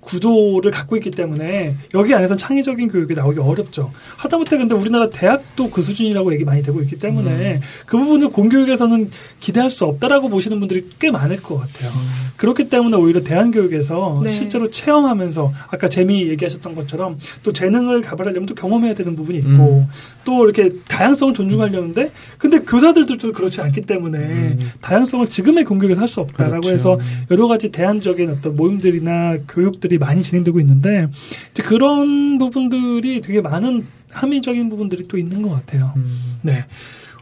Speaker 2: 구도를 갖고 있기 때문에 여기 안에서 창의적인 교육이 나오기 어렵죠. 하다못해 근데 우리나라 대학도 그 수준이라고 얘기 많이 되고 있기 때문에 음. 그 부분을 공교육에서는 기대할 수 없다라고 보시는 분들이 꽤 많을 것 같아요. 음. 그렇기 때문에 오히려 대한교육에서 네. 실제로 체험하면서 아까 재미 얘기하셨던 것처럼 또 재능을 개발하려면 또 경험해야 되는 부분이 있고 음. 또 이렇게 다양성을 존중하려는데 근데 교사들도 그렇지 않기 때문에 음. 다양성을 지금의 공교육에서 할 수 없다라고 그렇죠. 해서 여러 가지 대안적인 어떤 모임들이나 교육들 이 많이 진행되고 있는데 이제 그런 부분들이 되게 많은 함의적인 부분들이 또 있는 것 같아요. 음. 네.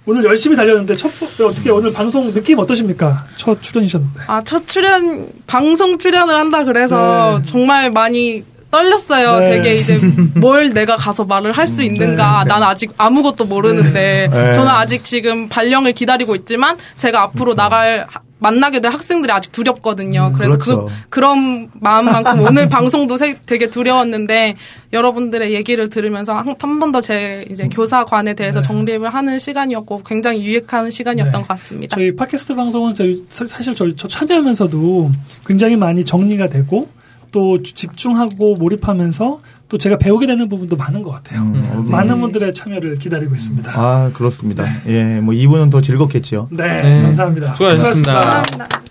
Speaker 2: 오늘 열심히 달렸는데 첫 어떻게 오늘 방송 느낌 어떠십니까? 첫 출연이셨는데.
Speaker 4: 아, 첫 출연 방송 출연을 한다 그래서 네. 정말 많이 떨렸어요. 네. 되게 이제 뭘 내가 가서 말을 할 수 있는가. 네. 나는 아직 아무것도 모르는데 네. 저는 아직 지금 발령을 기다리고 있지만 제가 앞으로 그렇죠. 나갈 만나게 될 학생들이 아직 두렵거든요. 음, 그래서 그, 그렇죠. 그, 그런 마음만큼 오늘 방송도 되게 두려웠는데 여러분들의 얘기를 들으면서 한 번 더 제 이제 음. 교사관에 대해서 네. 정립을 하는 시간이었고 굉장히 유익한 시간이었던 네. 것 같습니다.
Speaker 2: 저희 팟캐스트 방송은 저희 사실 저희 저 참여하면서도 굉장히 많이 정리가 되고 또 집중하고 몰입하면서 또 제가 배우게 되는 부분도 많은 것 같아요. 음, 많은 분들의 참여를 기다리고 있습니다.
Speaker 3: 아 그렇습니다. 네. 예, 뭐 이분은 더 즐겁겠죠.
Speaker 2: 네, 네. 감사합니다.
Speaker 1: 수고하셨습니다. 수고하셨습니다.